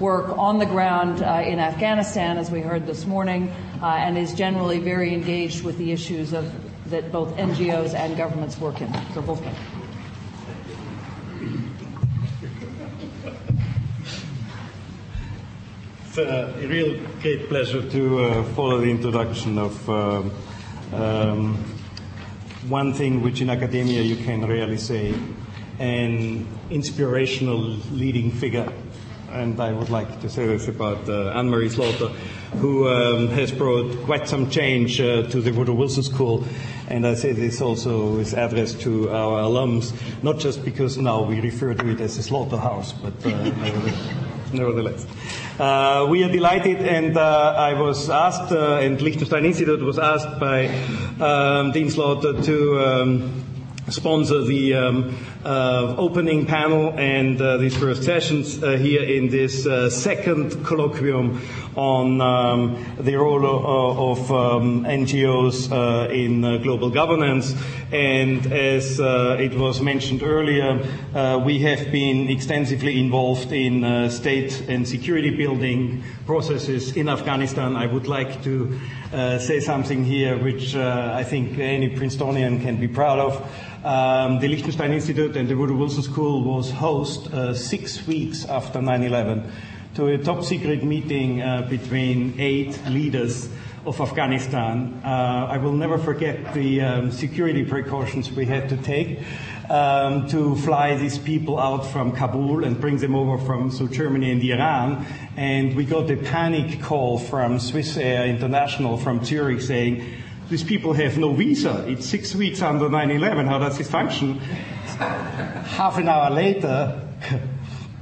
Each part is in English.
work on the ground uh, in Afghanistan, as we heard this morning, uh, and is generally very engaged with the issues of that both NGOs and governments work in. So, Wolfgang. It's a real great pleasure to uh, follow the introduction of um, um, one thing which in academia you can rarely say an inspirational leading figure. And I would like to say this about uh, Anne Marie Slaughter, who um, has brought quite some change uh, to the Woodrow Wilson School. And I say this also is addressed to our alums, not just because now we refer to it as a slaughterhouse, but uh, nevertheless. Uh, we are delighted, and uh, I was asked, uh, and Liechtenstein Institute was asked by um, Dean Slaughter to um, sponsor the um, uh, opening panel and uh, these first sessions uh, here in this uh, second colloquium on um, the role of, of um, NGOs uh, in uh, global governance. And as it was mentioned earlier, we have been extensively involved in state and security building processes in Afghanistan. I would like to say something here which I think any Princetonian can be proud of. Um, the Liechtenstein Institute and the Woodrow Wilson School was host uh, six weeks after 9/11 to a top secret meeting uh, between eight leaders of Afghanistan. Uh, I will never forget the um, security precautions we had to take um, to fly these people out from Kabul and bring them over from so Germany and Iran. And we got a panic call from Swiss Air International from Zurich saying these people have no visa. It's six weeks under 9-11. How does this function? Half an hour later,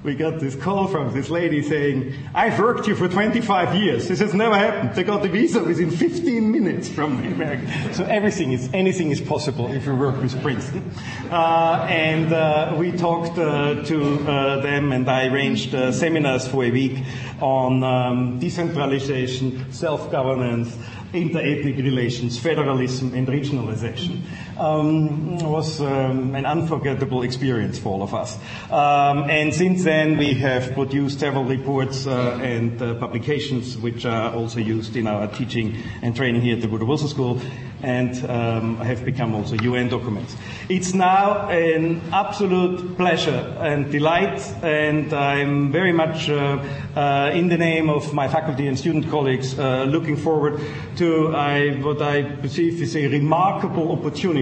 we got this call from this lady saying, I've worked here for 25 years. This has never happened. They got the visa within 15 minutes from the American. So everything is, anything is possible if you work with Princeton. Uh, and uh, we talked uh, to uh, them and I arranged uh, seminars for a week on um, decentralization, self-governance, inter-ethnic relations, federalism, and regionalization. Um, was um, an unforgettable experience for all of us. Um, and since then, we have produced several reports uh, and uh, publications which are also used in our teaching and training here at the Woodrow Wilson School and um, have become also UN documents. It's now an absolute pleasure and delight, and I'm very much uh, uh, in the name of my faculty and student colleagues uh, looking forward to I, what I perceive is a remarkable opportunity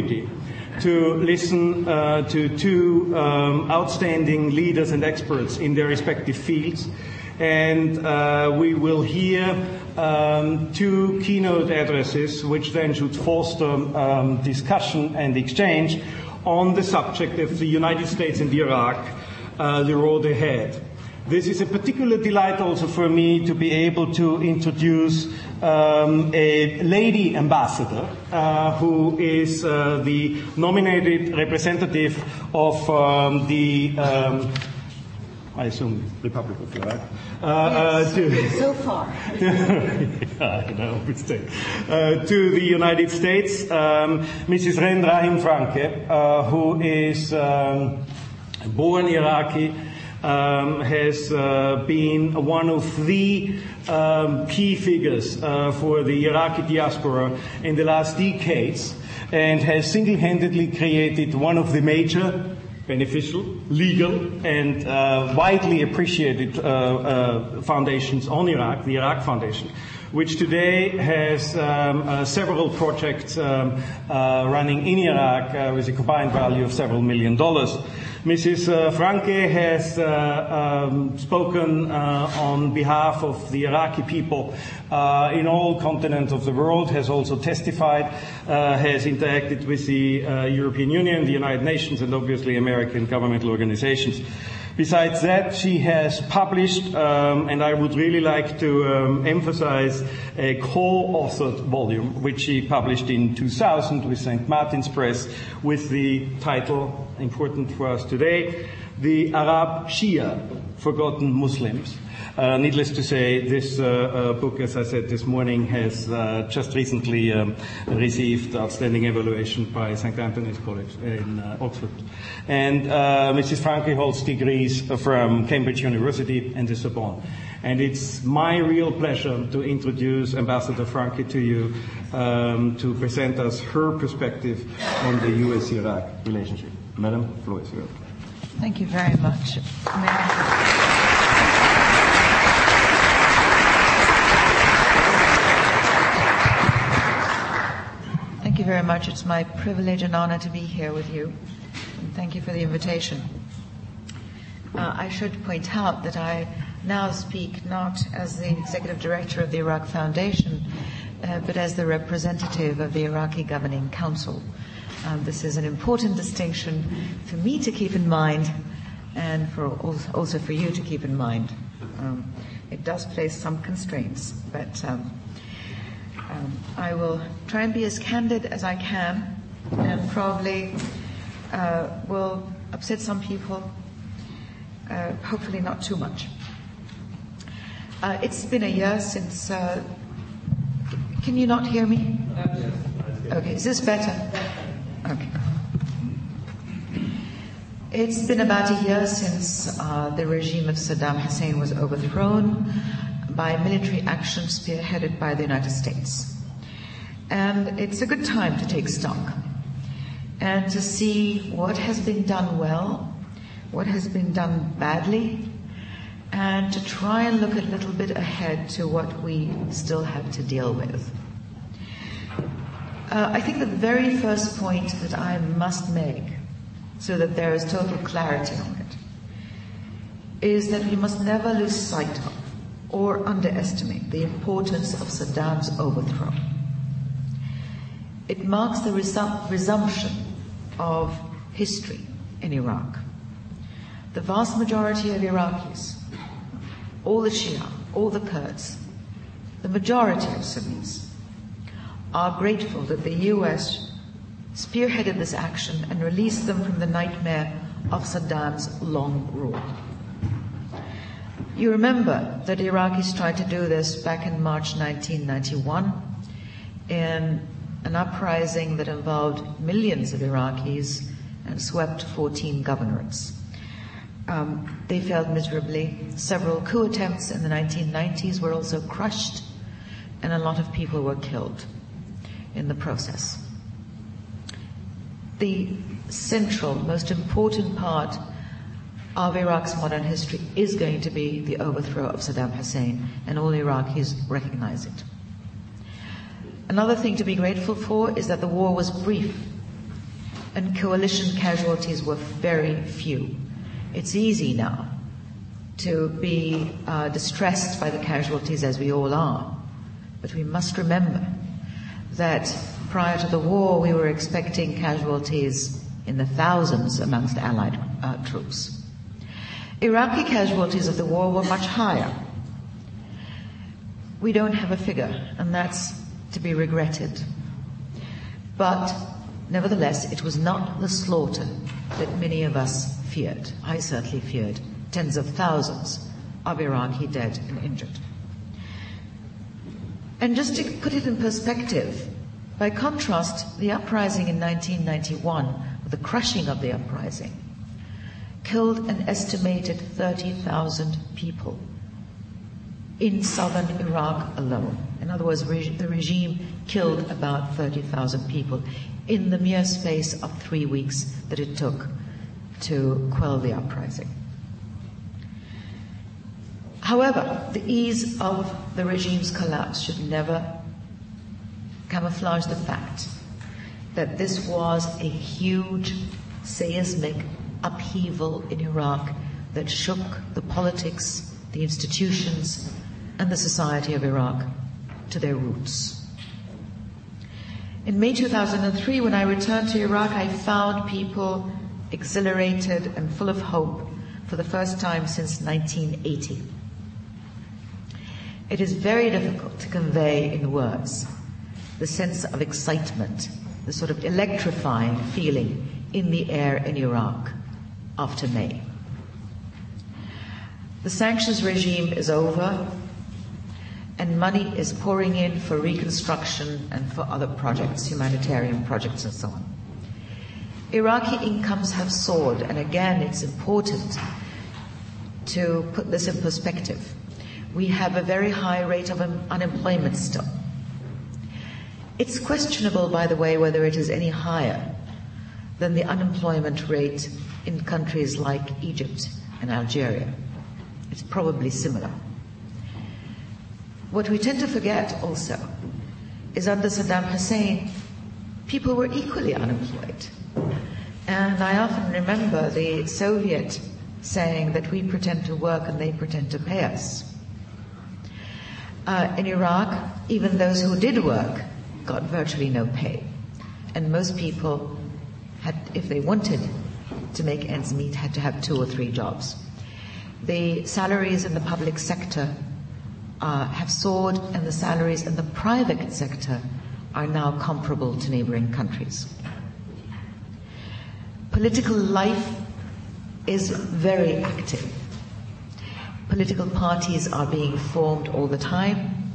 to listen uh, to two um, outstanding leaders and experts in their respective fields and uh, we will hear um, two keynote addresses, which then should foster um, discussion and exchange on the subject of the United States and Iraq, uh, the road ahead. This is a particular delight also for me to be able to introduce um, a lady ambassador uh, who is uh, the nominated representative of um, the um, I assume Republic of Iraq. Uh, uh, to, so far. yeah, I know, mistake. Uh, to the United States, um, Mrs. Rend Rahim Francke, uh, who is um, born Iraqi, um, has uh, been one of the um, key figures uh, for the Iraqi diaspora in the last decades and has single-handedly created one of the major beneficial, legal, and uh, widely appreciated uh, uh, foundations on Iraq, the Iraq Foundation, which today has um, uh, several projects um, uh, running in Iraq uh, with a combined value of several million dollars. Mrs. Uh, Francke has uh, um, spoken uh, on behalf of the Iraqi people in all continents of the world, has also testified, has interacted with the European Union, the United Nations, and obviously American governmental organizations. Besides that, she has published, um, and I would really like to um, emphasize a co-authored volume, which she published in 2000 with St. Martin's Press, with the title, important for us today, The Arab Shia Forgotten Muslims. Uh, needless to say, this uh, uh, book, as I said this morning, has uh, just recently um, received outstanding evaluation by St. Antony's College in uh, Oxford. And Mrs. Francke holds degrees from Cambridge University and the Sorbonne. And it's my real pleasure to introduce Ambassador Francke to you um, to present us her perspective on the U.S.-Iraq relationship. Madam, floor is yours. Thank you very much. Very much. It's my privilege and honor to be here with you. And thank you for the invitation. Uh, I should point out that I now speak not as the executive director of the Iraq Foundation, uh, but as the representative of the Iraqi Governing Council. Um, this is an important distinction for me to keep in mind and for also for you to keep in mind. Um, it does place some constraints, but um, um, I will try and be as candid as I can and probably uh, will upset some people, uh, hopefully not too much. Uh, it's been a year since. Uh, can you not hear me? Okay, is this better? Okay. It's been about a year since uh, the regime of Saddam Hussein was overthrown by military action spearheaded by the United States. And it's a good time to take stock and to see what has been done well, what has been done badly, and to try and look a little bit ahead to what we still have to deal with. Uh, I think the very first point that I must make, so that there is total clarity on it, is that we must never lose sight of or underestimate the importance of Saddam's overthrow. It marks the resum- resumption of history in Iraq. The vast majority of Iraqis all the Shia, all the Kurds, the majority of Sunnis, are grateful that the US spearheaded this action and released them from the nightmare of Saddam's long rule. You remember that Iraqis tried to do this back in March 1991 in an uprising that involved millions of Iraqis and swept 14 governorates. Um, they failed miserably. Several coup attempts in the 1990s were also crushed, and a lot of people were killed in the process. The central, most important part of Iraq's modern history is going to be the overthrow of Saddam Hussein, and all Iraqis recognize it. Another thing to be grateful for is that the war was brief, and coalition casualties were very few. It's easy now to be uh, distressed by the casualties as we all are. But we must remember that prior to the war, we were expecting casualties in the thousands amongst Allied uh, troops. Iraqi casualties of the war were much higher. We don't have a figure, and that's to be regretted. But nevertheless, it was not the slaughter that many of us feared. I certainly feared tens of thousands of Iraqi dead and injured. And just to put it in perspective, by contrast, the uprising in 1991, the crushing of the uprising, killed an estimated 30,000 people in southern Iraq alone. In other words, the regime killed about 30,000 people in the mere space of three weeks that it took to quell the uprising. However, the ease of the regime's collapse should never camouflage the fact that this was a huge seismic upheaval in Iraq that shook the politics, the institutions, and the society of Iraq to their roots. In May 2003, when I returned to Iraq, I found people exhilarated and full of hope for the first time since 1980. It is very difficult to convey in words the sense of excitement, the sort of electrifying feeling in the air in Iraq after May. The sanctions regime is over, and money is pouring in for reconstruction and for other projects, humanitarian projects, and so on. Iraqi incomes have soared, and again, it's important to put this in perspective. We have a very high rate of unemployment still. It's questionable, by the way, whether it is any higher than the unemployment rate in countries like Egypt and Algeria. It's probably similar. What we tend to forget also is under Saddam Hussein, people were equally unemployed. And I often remember the Soviet saying that we pretend to work and they pretend to pay us. Uh, in Iraq, even those who did work got virtually no pay. And most people had, if they wanted to make ends meet, had to have two or three jobs. The salaries in the public sector uh, have soared, and the salaries in the private sector are now comparable to neighboring countries. Political life is very active. Political parties are being formed all the time,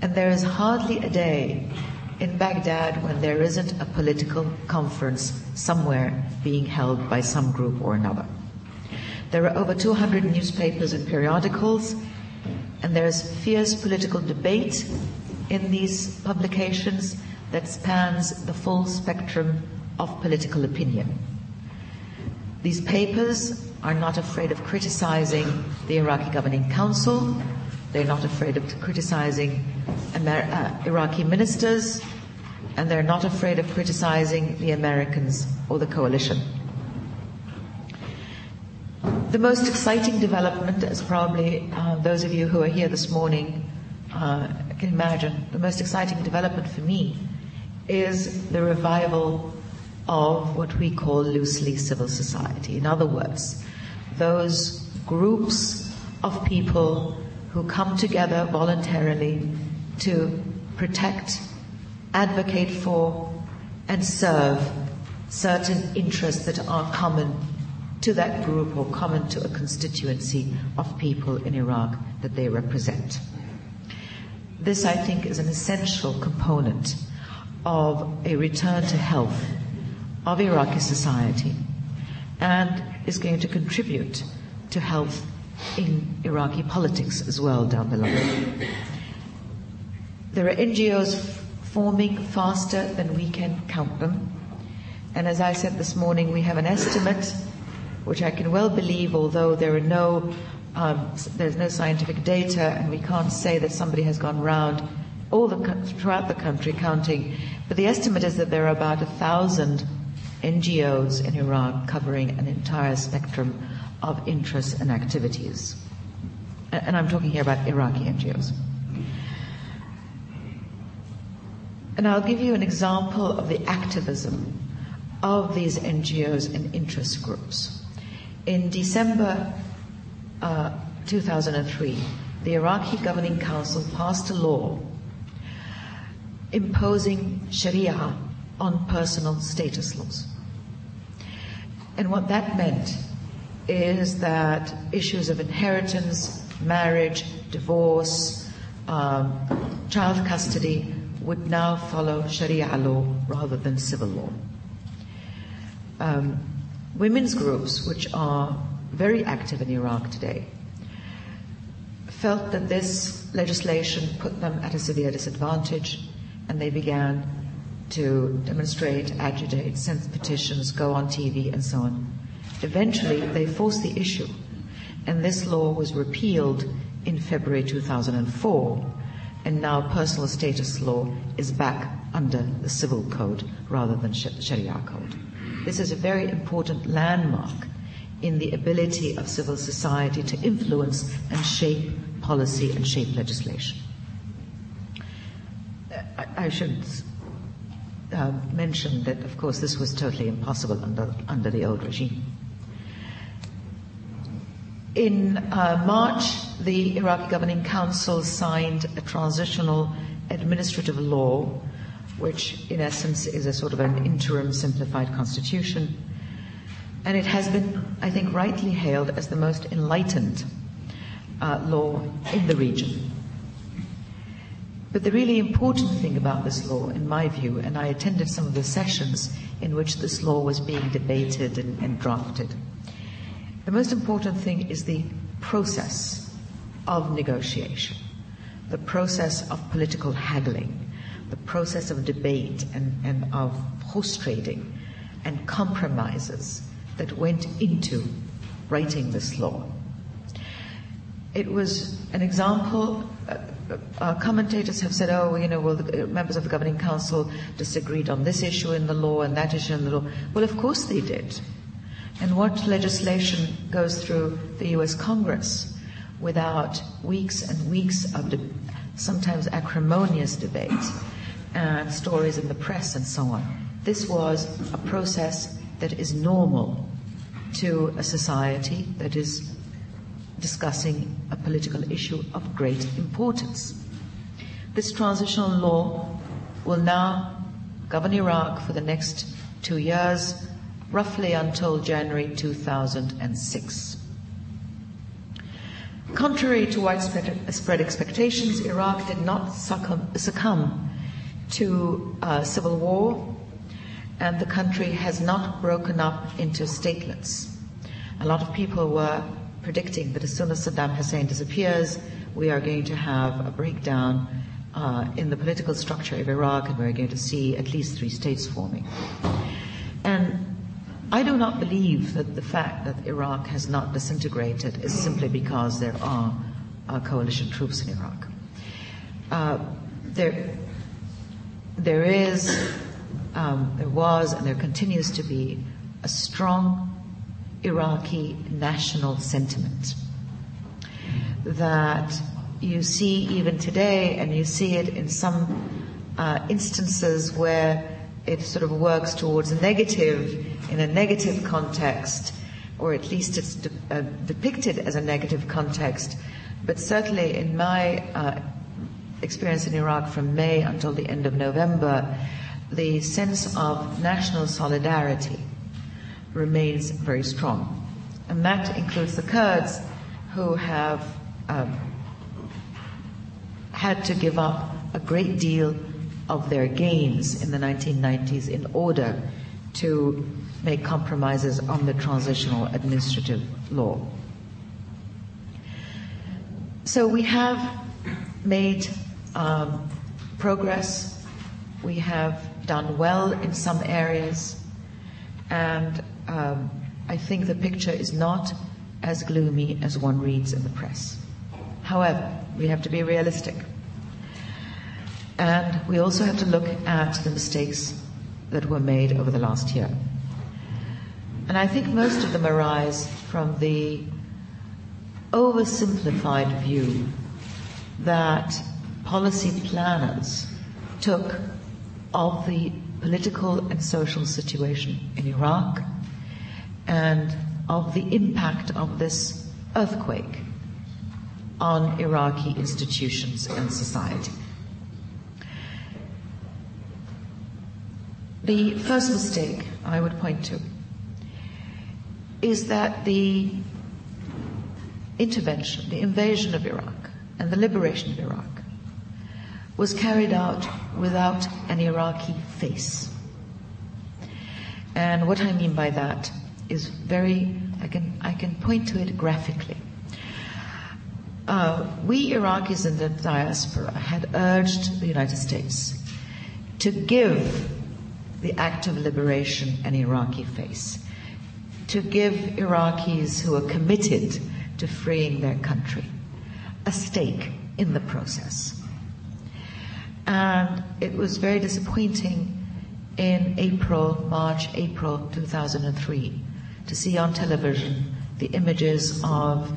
and there is hardly a day in Baghdad when there isn't a political conference somewhere being held by some group or another. There are over 200 newspapers and periodicals, and there's fierce political debate in these publications that spans the full spectrum of political opinion. These papers are not afraid of criticizing the Iraqi Governing Council. They're not afraid of criticizing Amer- uh, Iraqi ministers, and they're not afraid of criticizing the Americans or the coalition. The most exciting development, as probably uh, those of you who are here this morning uh, can imagine, the most exciting development for me is the revival of what we call loosely civil society. In other words, those groups of people who come together voluntarily to protect, advocate for, and serve certain interests that are common to that group or common to a constituency of people in Iraq that they represent. This, I think, is an essential component of a return to health of Iraqi society and is going to contribute to health in Iraqi politics as well down the line. There are NGOs forming faster than we can count them. And as I said this morning, we have an estimate which I can well believe, although there are no, um, there's no scientific data, and we can't say that somebody has gone round all the throughout the country counting. But the estimate is that there are about a thousand NGOs in Iraq covering an entire spectrum of interests and activities. And I'm talking here about Iraqi NGOs. And I'll give you an example of the activism of these NGOs and interest groups. In December uh, 2003, the Iraqi Governing Council passed a law imposing Sharia on personal status laws. And what that meant is that issues of inheritance, marriage, divorce, um, child custody would now follow Sharia law rather than civil law. Um, women's groups, which are very active in Iraq today, felt that this legislation put them at a severe disadvantage, and they began to demonstrate, agitate, send petitions, go on TV, and so on. Eventually, they forced the issue, and this law was repealed in February 2004, and now personal status law is back under the civil code rather than Sharia code. This is a very important landmark in the ability of civil society to influence and shape policy and shape legislation. I, I should uh, mention that, of course, this was totally impossible under, under the old regime. In uh, March, the Iraqi Governing Council signed a transitional administrative law which in essence is a sort of an interim simplified constitution. And it has been, I think, rightly hailed as the most enlightened uh, law in the region. But the really important thing about this law, in my view, and I attended some of the sessions in which this law was being debated and, and drafted, the most important thing is the process of negotiation, the process of political haggling, the process of debate and, and of horse trading and compromises that went into writing this law. It was an example. Uh, uh, commentators have said, oh, you know, well, the uh, members of the governing council disagreed on this issue in the law and that issue in the law. Well, of course they did. And what legislation goes through the US Congress without weeks and weeks of de- sometimes acrimonious debates and stories in the press and so on? This was a process that is normal to a society that is discussing a political issue of great importance. This transitional law will now govern Iraq for the next two years, roughly until January 2006. Contrary to widespread expectations, Iraq did not succumb, to uh, civil war, and the country has not broken up into statelets. A lot of people were predicting that as soon as Saddam Hussein disappears, we are going to have a breakdown uh, in the political structure of Iraq, and we're going to see at least three states forming. And I do not believe that the fact that Iraq has not disintegrated is simply because there are uh, coalition troops in Iraq. Uh, there, there is, um, there was, and there continues to be a strong Iraqi national sentiment that you see even today, and you see it in some uh, instances where it sort of works towards a negative in a negative context, or at least it's de- uh, depicted as a negative context. But certainly, in my uh, experience in Iraq from May until the end of November, the sense of national solidarity remains very strong. And that includes the Kurds who have um, had to give up a great deal of their gains in the 1990s in order to make compromises on the transitional administrative law. So we have made um, progress. We have done well in some areas, and um, I think the picture is not as gloomy as one reads in the press. However, we have to be realistic. And we also have to look at the mistakes that were made over the last year. And I think most of them arise from the oversimplified view that policy planners took of the political and social situation in Iraq and of the impact of this earthquake on Iraqi institutions and society. The first mistake I would point to is that the intervention, the invasion of Iraq, and the liberation of Iraq was carried out without an Iraqi face. And what I mean by that is very, I can, I can point to it graphically. Uh, we Iraqis in the diaspora had urged the United States to give the act of liberation an Iraqi face, to give Iraqis who are committed to freeing their country a stake in the process. And it was very disappointing in April, March, April 2003 to see on television the images of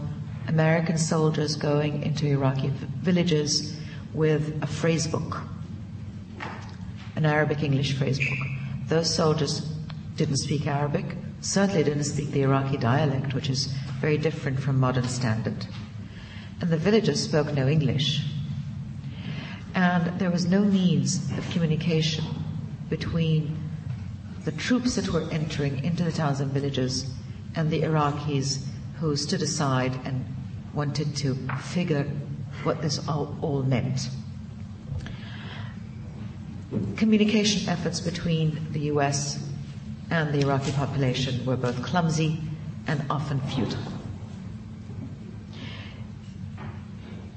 American soldiers going into Iraqi villages with a phrase book, an Arabic English phrase book. Those soldiers didn't speak Arabic, certainly didn't speak the Iraqi dialect, which is very different from modern standard. And the villagers spoke no English. And there was no means of communication between the troops that were entering into the towns and villages and the Iraqis who stood aside and wanted to figure what this all, all meant. Communication efforts between the US and the Iraqi population were both clumsy and often futile.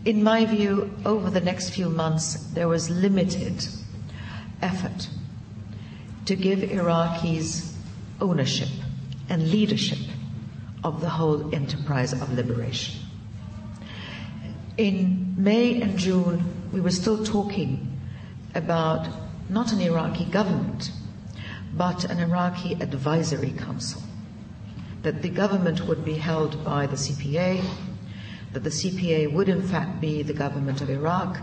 In my view, over the next few months, there was limited effort to give Iraqis ownership and leadership of the whole enterprise of liberation. In May and June, we were still talking about not an Iraqi government, but an Iraqi advisory council. That the government would be held by the CPA, that the CPA would in fact be the government of Iraq,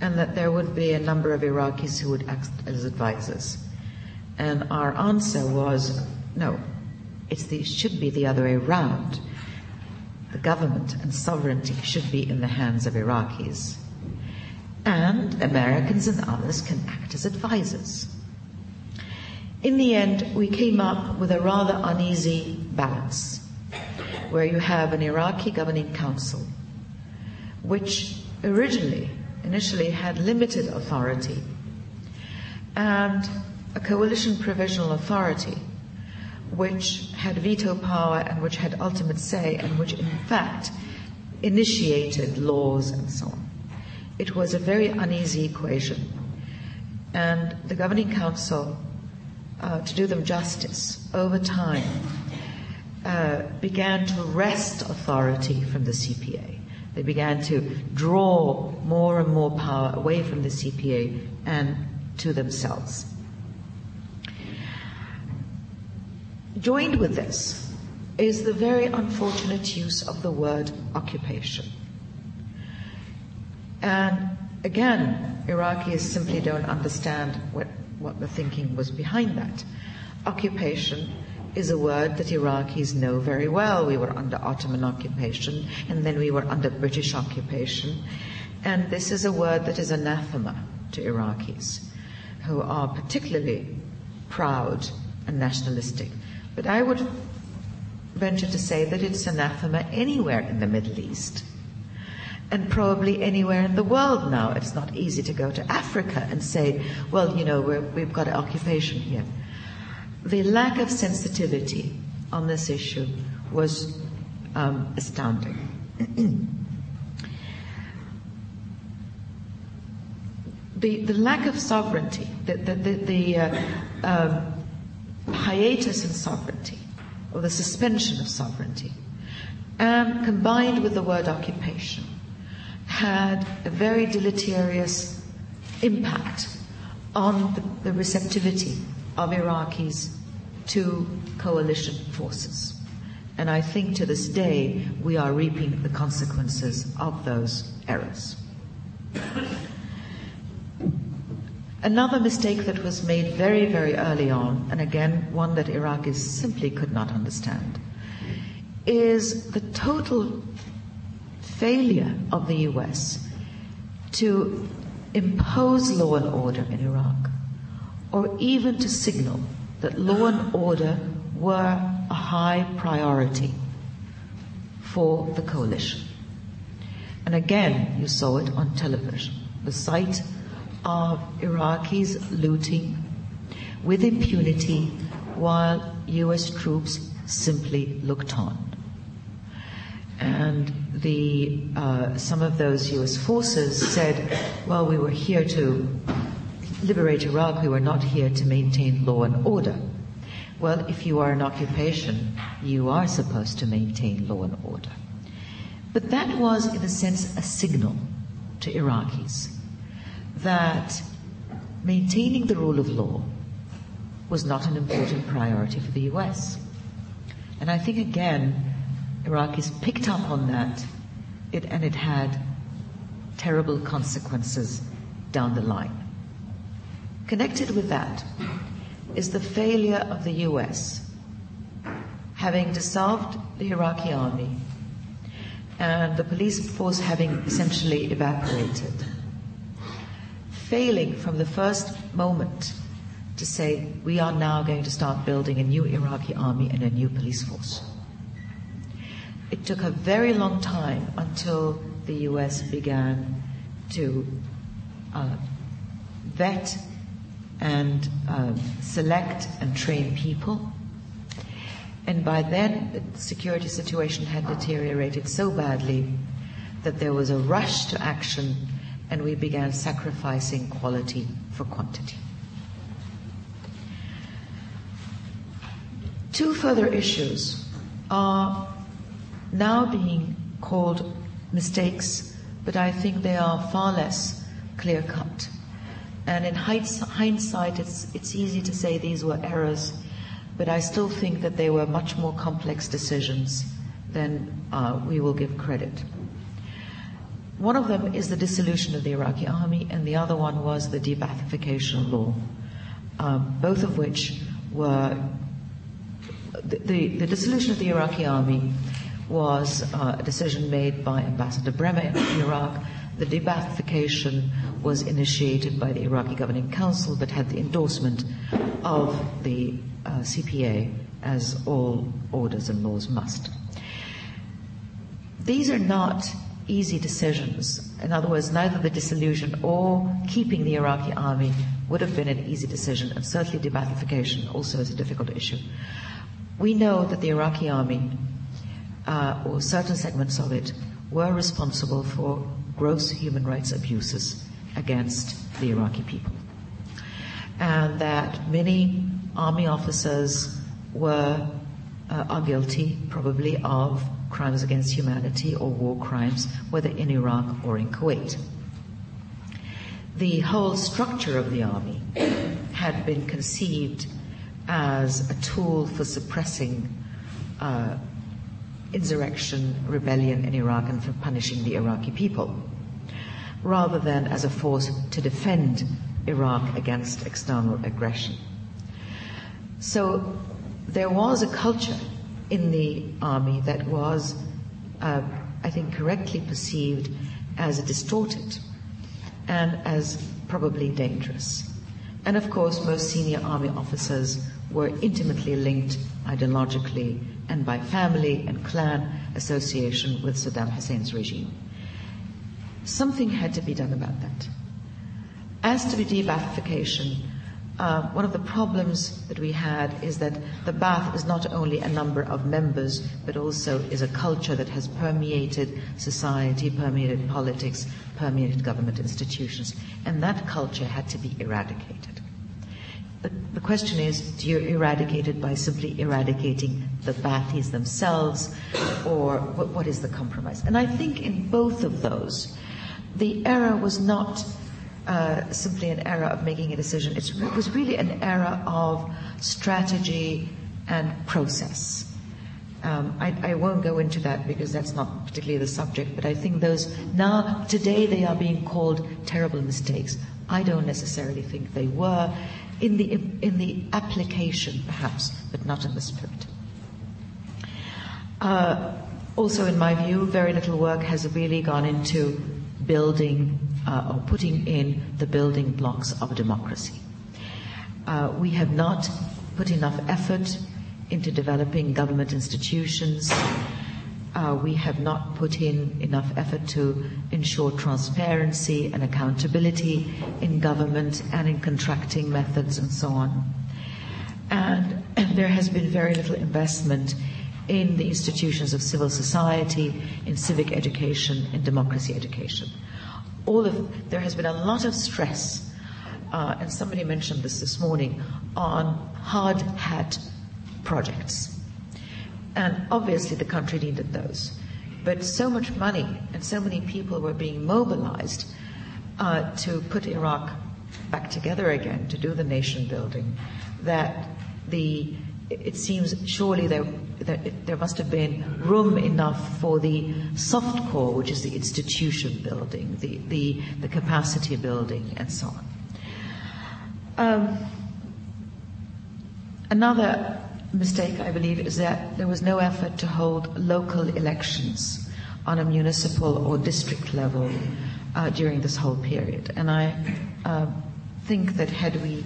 and that there would be a number of Iraqis who would act as advisors. And our answer was no, it should be the other way around. The government and sovereignty should be in the hands of Iraqis. And Americans and others can act as advisors. In the end, we came up with a rather uneasy balance where you have an Iraqi governing council, which originally, initially had limited authority, and a coalition provisional authority, which had veto power and which had ultimate say, and which in fact initiated laws and so on. It was a very uneasy equation. And the governing council, uh, to do them justice, over time, uh, began to wrest authority from the CPA. They began to draw more and more power away from the CPA and to themselves. Joined with this is the very unfortunate use of the word occupation. And again, Iraqis simply don't understand what, what the thinking was behind that. Occupation is a word that Iraqis know very well. We were under Ottoman occupation, and then we were under British occupation. And this is a word that is anathema to Iraqis, who are particularly proud and nationalistic. But I would venture to say that it's anathema anywhere in the Middle East. And probably anywhere in the world now. It's not easy to go to Africa and say, well, you know, we have got an occupation here the lack of sensitivity on this issue was um, astounding. the, the lack of sovereignty, the, the, the, the uh, um, hiatus in sovereignty, or the suspension of sovereignty, and combined with the word occupation, had a very deleterious impact on the, the receptivity of Iraqis to coalition forces. And I think to this day we are reaping the consequences of those errors. Another mistake that was made very, very early on, and again one that Iraqis simply could not understand, is the total failure of the US to impose law and order in Iraq, or even to signal that law and order were a high priority for the coalition. And again, you saw it on television. The sight of Iraqis looting with impunity while US troops simply looked on. And the, uh, some of those US forces said, well, we were here to liberate Iraq, we were not here to maintain law and order. Well, if you are in occupation, you are supposed to maintain law and order. But that was, in a sense, a signal to Iraqis that maintaining the rule of law was not an important priority for the US. And I think, again, Iraqis picked up on that, it, and it had terrible consequences down the line. Connected with that is the failure of the US, having dissolved the Iraqi army and the police force having essentially evaporated, failing from the first moment to say, we are now going to start building a new Iraqi army and a new police force. It took a very long time until the US began to uh, vet and uh, select and train people. And by then, the security situation had deteriorated so badly that there was a rush to action and we began sacrificing quality for quantity. Two further issues are now being called mistakes, but I think they are far less clear cut. And in hindsight, it's, it's easy to say these were errors, but I still think that they were much more complex decisions than uh, we will give credit. One of them is the dissolution of the Iraqi army, and the other one was the de-Baathification law, um, both of which were the, the, the, dissolution of the Iraqi army was uh, a decision made by Ambassador Bremer in Iraq. The de-Baathification was initiated by the Iraqi Governing Council, but had the endorsement of the uh, CPA, as all orders and laws must. These are not easy decisions. In other words, neither the dissolution or keeping the Iraqi army would have been an easy decision, and certainly de-Baathification also is a difficult issue. We know that the Iraqi army, or certain segments of it, were responsible for gross human rights abuses against the Iraqi people. And that many army officers were, uh, are guilty, probably, of crimes against humanity or war crimes, whether in Iraq or in Kuwait. The whole structure of the army had been conceived as a tool for suppressing uh, insurrection, rebellion in Iraq and for punishing the Iraqi people, rather than as a force to defend Iraq against external aggression. So there was a culture in the army that was, uh, I think, correctly perceived as distorted and as probably dangerous. And of course, most senior army officers were intimately linked ideologically and by family and clan association with Saddam Hussein's regime. Something had to be done about that. As to the de-Baathification, uh, one of the problems that we had is that the Ba'ath is not only a number of members, but also is a culture that has permeated society, permeated politics, permeated government institutions, and that culture had to be eradicated. The, question is, do you eradicate it by simply eradicating the Ba'athis themselves, or what, what is the compromise? And I think in both of those, the error was not uh, simply an error of making a decision. It's, it was really an error of strategy and process. Um, I, I, won't go into that because that's not particularly the subject, but I think those now, today, they are being called terrible mistakes. I don't necessarily think they were. In the, in the application, perhaps, but not in the spirit. Uh, also, in my view, very little work has really gone into building uh, or putting in the building blocks of democracy. Uh, we have not put enough effort into developing government institutions. Uh, we have not put in enough effort to ensure transparency and accountability in government and in contracting methods and so on. And, there has been very little investment in the institutions of civil society, in civic education, in democracy education all of there has been a lot of stress, uh, and somebody mentioned this this morning on hard hat projects, and obviously the country needed those, but so much money and so many people were being mobilized uh, to put Iraq back together again to do the nation building that the it seems surely there, there, there, must have been room enough for the soft core, which is the institution building, the, the, the capacity building, and so on. Um, another mistake, I believe, is that there was no effort to hold local elections on a municipal or district level uh, during this whole period. And I uh, think that had we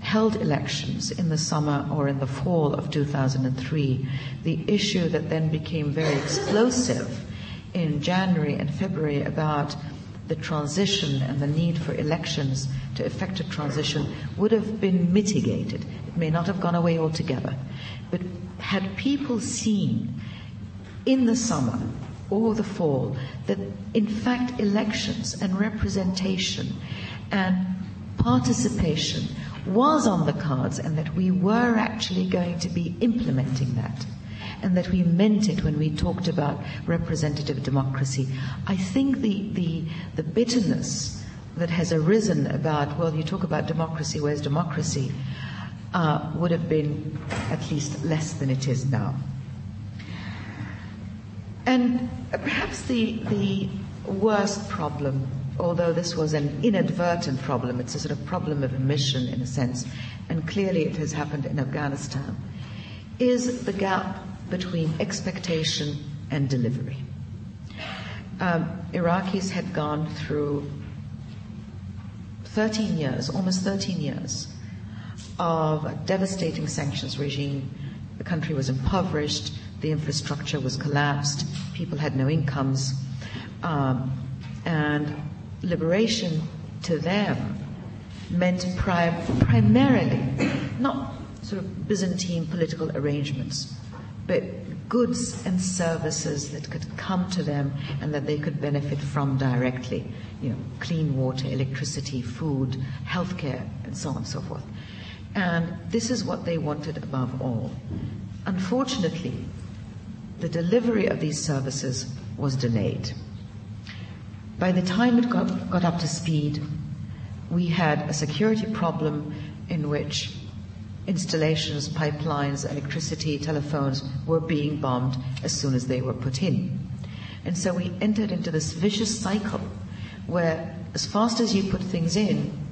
held elections in the summer or in the fall of 2003, the issue that then became very explosive in January and February about the transition and the need for elections to effect a transition would have been mitigated. It may not have gone away altogether. But had people seen in the summer or the fall that in fact elections and representation and participation was on the cards and that we were actually going to be implementing that and that we meant it when we talked about representative democracy. I think the, the, the bitterness that has arisen about, well, you talk about democracy, where's democracy, uh, would have been at least less than it is now. And perhaps the, the worst problem, although this was an inadvertent problem, it's a sort of problem of omission in a sense, and clearly it has happened in Afghanistan, is the gap between expectation and delivery. Um, Iraqis had gone through 13 years, almost 13 years, of a devastating sanctions regime. The country was impoverished, the infrastructure was collapsed, people had no incomes, um, and liberation to them meant pri- primarily not sort of Byzantine political arrangements, but goods and services that could come to them and that they could benefit from directly. You know, clean water, electricity, food, healthcare, and so on and so forth. And this is what they wanted above all. Unfortunately, the delivery of these services was delayed. By the time it got, got up to speed, we had a security problem in which installations, pipelines, electricity, telephones were being bombed as soon as they were put in. And so we entered into this vicious cycle where, as fast as you put things in,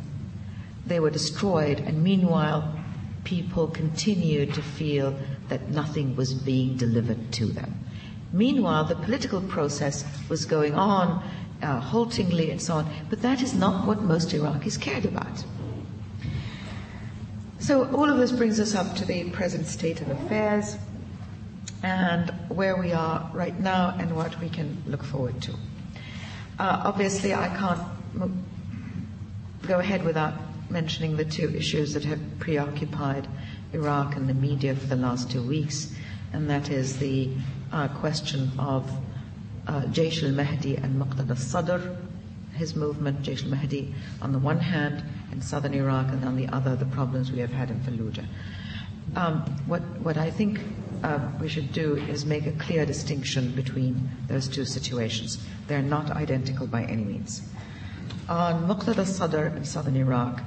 they were destroyed, and meanwhile, people continued to feel that nothing was being delivered to them. Meanwhile, the political process was going on uh, haltingly and so on, but that is not what most Iraqis cared about. So all of this brings us up to the present state of affairs and where we are right now and what we can look forward to. Uh, obviously, I can't m- go ahead without mentioning the two issues that have preoccupied Iraq and the media for the last two weeks, and that is the uh, question of uh, Jaish al-Mahdi and Muqtada al-Sadr, his movement, Jaish al-Mahdi, on the one hand, in southern Iraq, and on the other, the problems we have had in Fallujah. Um, what, what I think uh, we should do is make a clear distinction between those two situations. They're not identical by any means. On Muqtada al Sadr in southern Iraq,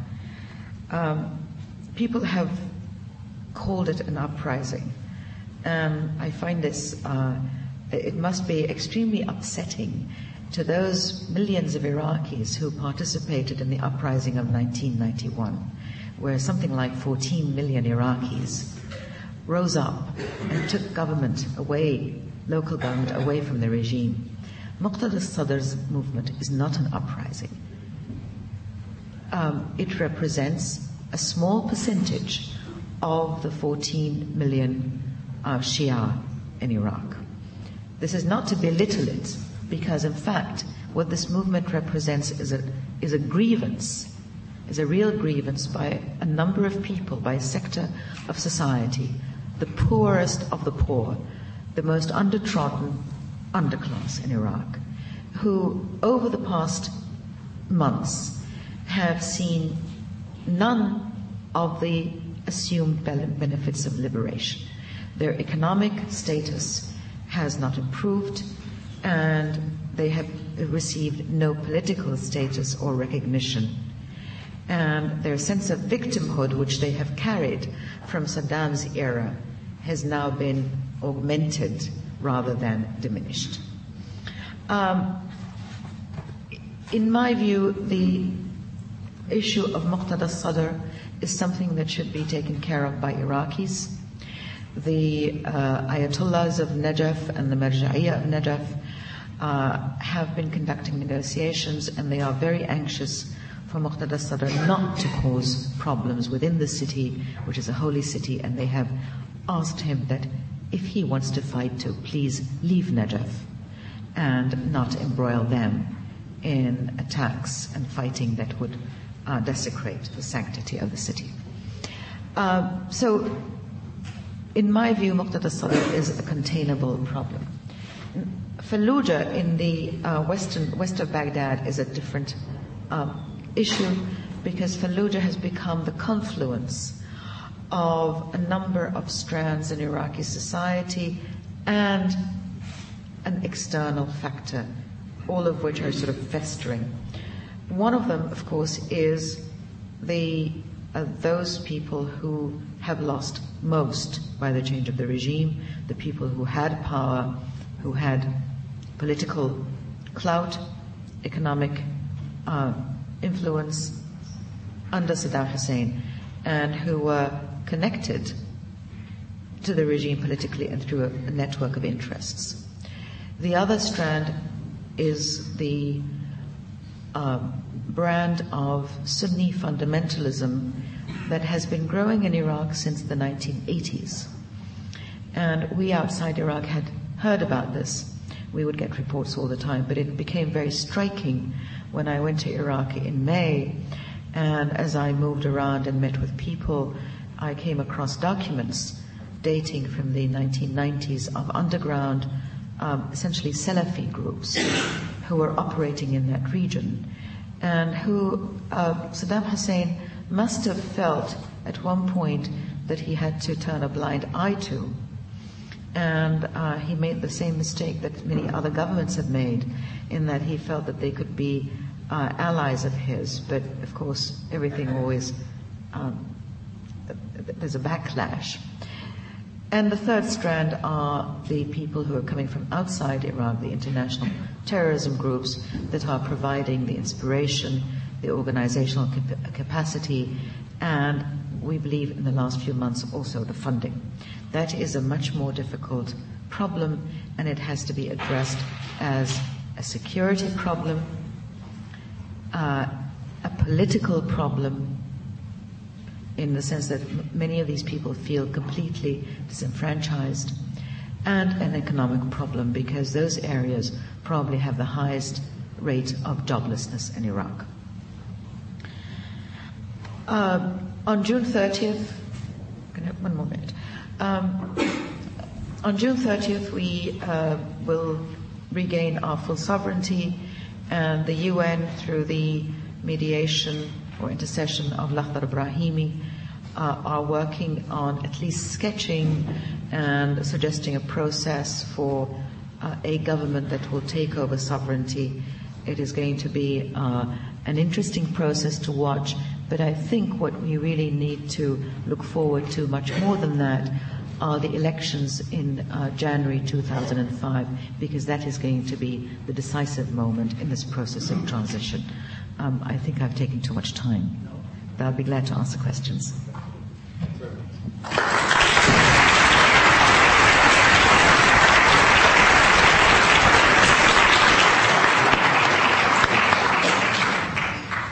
um, people have called it an uprising. Um, I find this, uh, it must be extremely upsetting to those millions of Iraqis who participated in the uprising of 1991, where something like 14 million Iraqis rose up and took government away, local government away from the regime. Muqtada Sadr's movement is not an uprising. Um, it represents a small percentage of the 14 million uh, Shia in Iraq. This is not to belittle it, because in fact, what this movement represents is a, is a grievance, is a real grievance by a number of people, by a sector of society, the poorest of the poor, the most undertrodden underclass in Iraq, who over the past months have seen none of the assumed benefits of liberation. Their economic status has not improved and they have received no political status or recognition. And their sense of victimhood, which they have carried from Saddam's era, has now been augmented rather than diminished. Um, in my view, the issue of Muqtada al-Sadr is something that should be taken care of by Iraqis. The uh, Ayatollahs of Najaf and the Marja'iyah of Najaf uh, have been conducting negotiations and they are very anxious for Muqtada al-Sadr not to cause problems within the city, which is a holy city, and they have asked him that if he wants to fight to please leave Najaf and not embroil them in attacks and fighting that would uh, desecrate the sanctity of the city. Uh, so, in my view, Muqtada Sadr is a containable problem. Fallujah in the uh, western west of Baghdad is a different um, issue because Fallujah has become the confluence of a number of strands in Iraqi society and an external factor, all of which are sort of festering. One of them, of course, is the uh, those people who have lost most by the change of the regime, the people who had power, who had political clout, economic uh, influence under Saddam Hussein, and who were connected to the regime politically and through a, a network of interests. The other strand is the uh, brand of Sunni fundamentalism that has been growing in Iraq since the 1980s. And we outside Iraq had heard about this. We would get reports all the time, but it became very striking when I went to Iraq in May. And as I moved around and met with people, I came across documents dating from the 1990s of underground, um, essentially Salafi groups who were operating in that region and who uh, Saddam Hussein must have felt at one point that he had to turn a blind eye to. And uh, he made the same mistake that many other governments have made, in that he felt that they could be uh, allies of his. But of course, everything always um, there's a backlash. And the third strand are the people who are coming from outside Iraq, the international terrorism groups that are providing the inspiration, the organizational cap- capacity, and we believe in the last few months also the funding. That is a much more difficult problem, and it has to be addressed as a security problem, uh, a political problem, in the sense that many of these people feel completely disenfranchised, and an economic problem because those areas probably have the highest rate of joblessness in Iraq. Uh, on June 30th, can I have one more minute? Um, on June 30th, we uh, will regain our full sovereignty, and the UN, through the mediation or intercession of Lakhdar Brahimi, uh, are working on at least sketching and suggesting a process for uh, a government that will take over sovereignty. It is going to be uh, an interesting process to watch, but I think what we really need to look forward to much more than that are the elections in uh, January 2005, because that is going to be the decisive moment in this process of transition. Um, I think I've taken too much time, but I'll be glad to answer questions.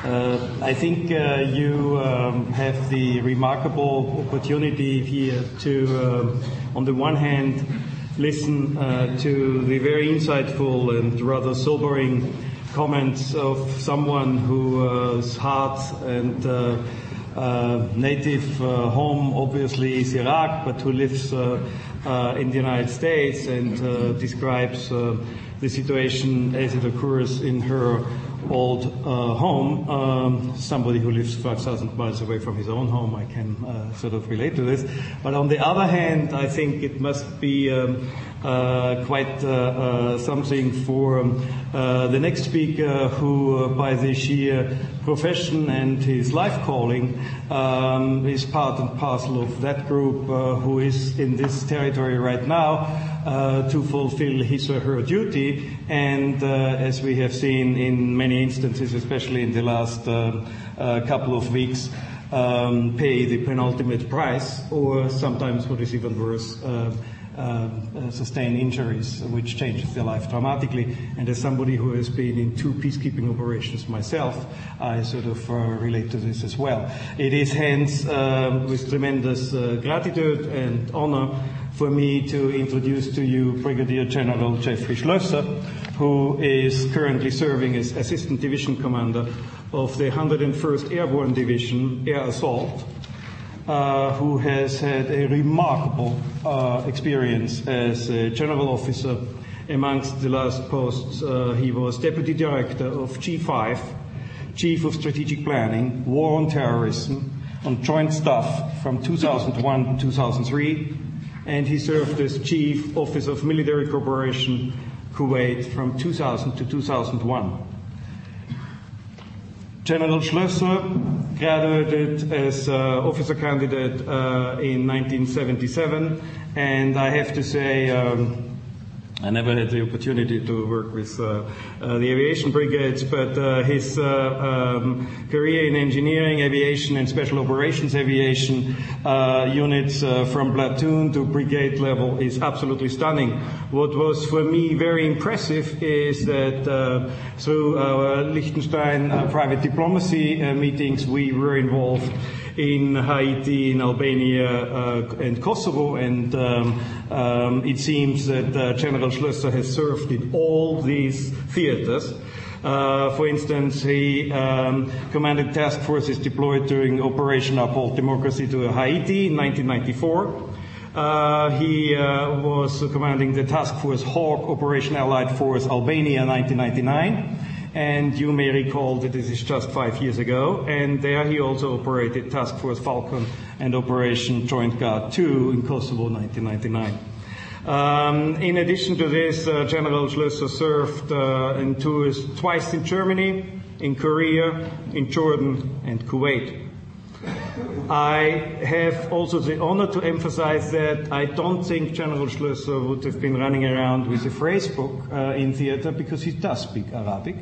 Uh, I think uh, you um, have the remarkable opportunity here to, uh, on the one hand, listen uh, to the very insightful and rather sobering comments of someone whose heart and uh, uh, native uh, home obviously is Iraq, but who lives uh, uh, in the United States and describes the situation as it occurs in her old uh, home. Um, somebody who lives 5,000 miles away from his own home, I can uh, sort of relate to this. But on the other hand, I think it must be um, uh, quite uh, uh, something for um, uh, the next speaker who, by the sheer profession and his life calling, um, is part and parcel of that group who is in this territory right now. Uh, to fulfill his or her duty, and uh, as we have seen in many instances, especially in the last uh, couple of weeks, um, pay the penultimate price, or sometimes what is even worse, uh, sustain injuries, which changes their life dramatically. And as somebody who has been in two peacekeeping operations myself, I sort of uh, relate to this as well. It is hence uh, with tremendous uh, gratitude and honor for me to introduce to you Brigadier General Jeffrey Schloesser, who is currently serving as Assistant Division Commander of the 101st Airborne Division Air Assault uh, who has had a remarkable uh, experience as a general officer. Amongst the last posts, uh, he was deputy director of G5, chief of strategic planning, war on terrorism, on joint staff from 2001 to 2003, and he served as chief officer of military cooperation Kuwait from 2000 to 2001. General Schloesser graduated as uh, officer candidate uh, in 1977, and I have to say, um, I never had the opportunity to work with uh, uh, the aviation brigades, but uh, his uh, um, career in engineering, aviation, and special operations aviation uh, units uh, from platoon to brigade level is absolutely stunning. What was for me very impressive is that through our Liechtenstein private diplomacy meetings, we were involved in Haiti, in Albania, uh, and Kosovo, and um, um, it seems that uh, General Schloesser has served in all these theaters. Uh, for instance, he um, commanded task forces deployed during Operation Uphold Democracy to Haiti in 1994. Uh, he uh, was commanding the Task Force Hawk Operation Allied Force Albania in 1999. And you may recall that this is just five years ago. And there he also operated Task Force Falcon and Operation Joint Guard 2 in Kosovo 1999. Um, in addition to this, uh, General Schloesser served uh, in tours twice in Germany, in Korea, in Jordan, and Kuwait. I have also the honor to emphasize that I don't think General Schloesser would have been running around with a phrase book uh, in theater because he does speak Arabic.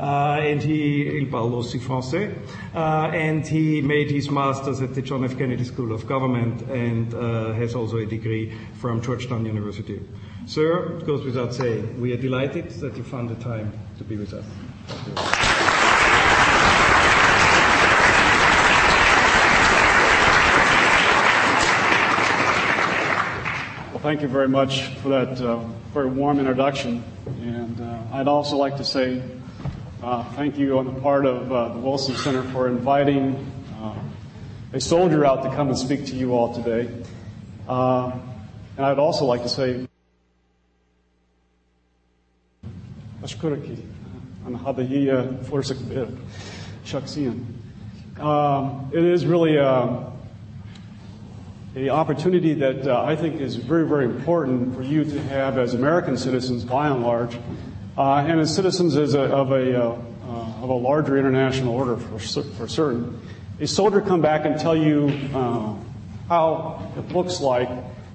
Uh, and he, il parle aussi français, uh, and he made his master's at the John F. Kennedy School of Government and uh, has also a degree from Georgetown University. Sir, it goes without saying, we are delighted that you found the time to be with us. Thank you very much for that uh, very warm introduction. And uh, I'd also like to say uh, thank you on the part of uh, the Wilson Center for inviting uh, a soldier out to come and speak to you all today. Uh, and I'd also like to say, Ashkuraki, um, It is really an a opportunity that uh, I think is very, very important for you to have as American citizens by and large and as citizens as a, of, a, uh, uh of a larger international order for, for certain. A soldier come back and tell you uh, how it looks like,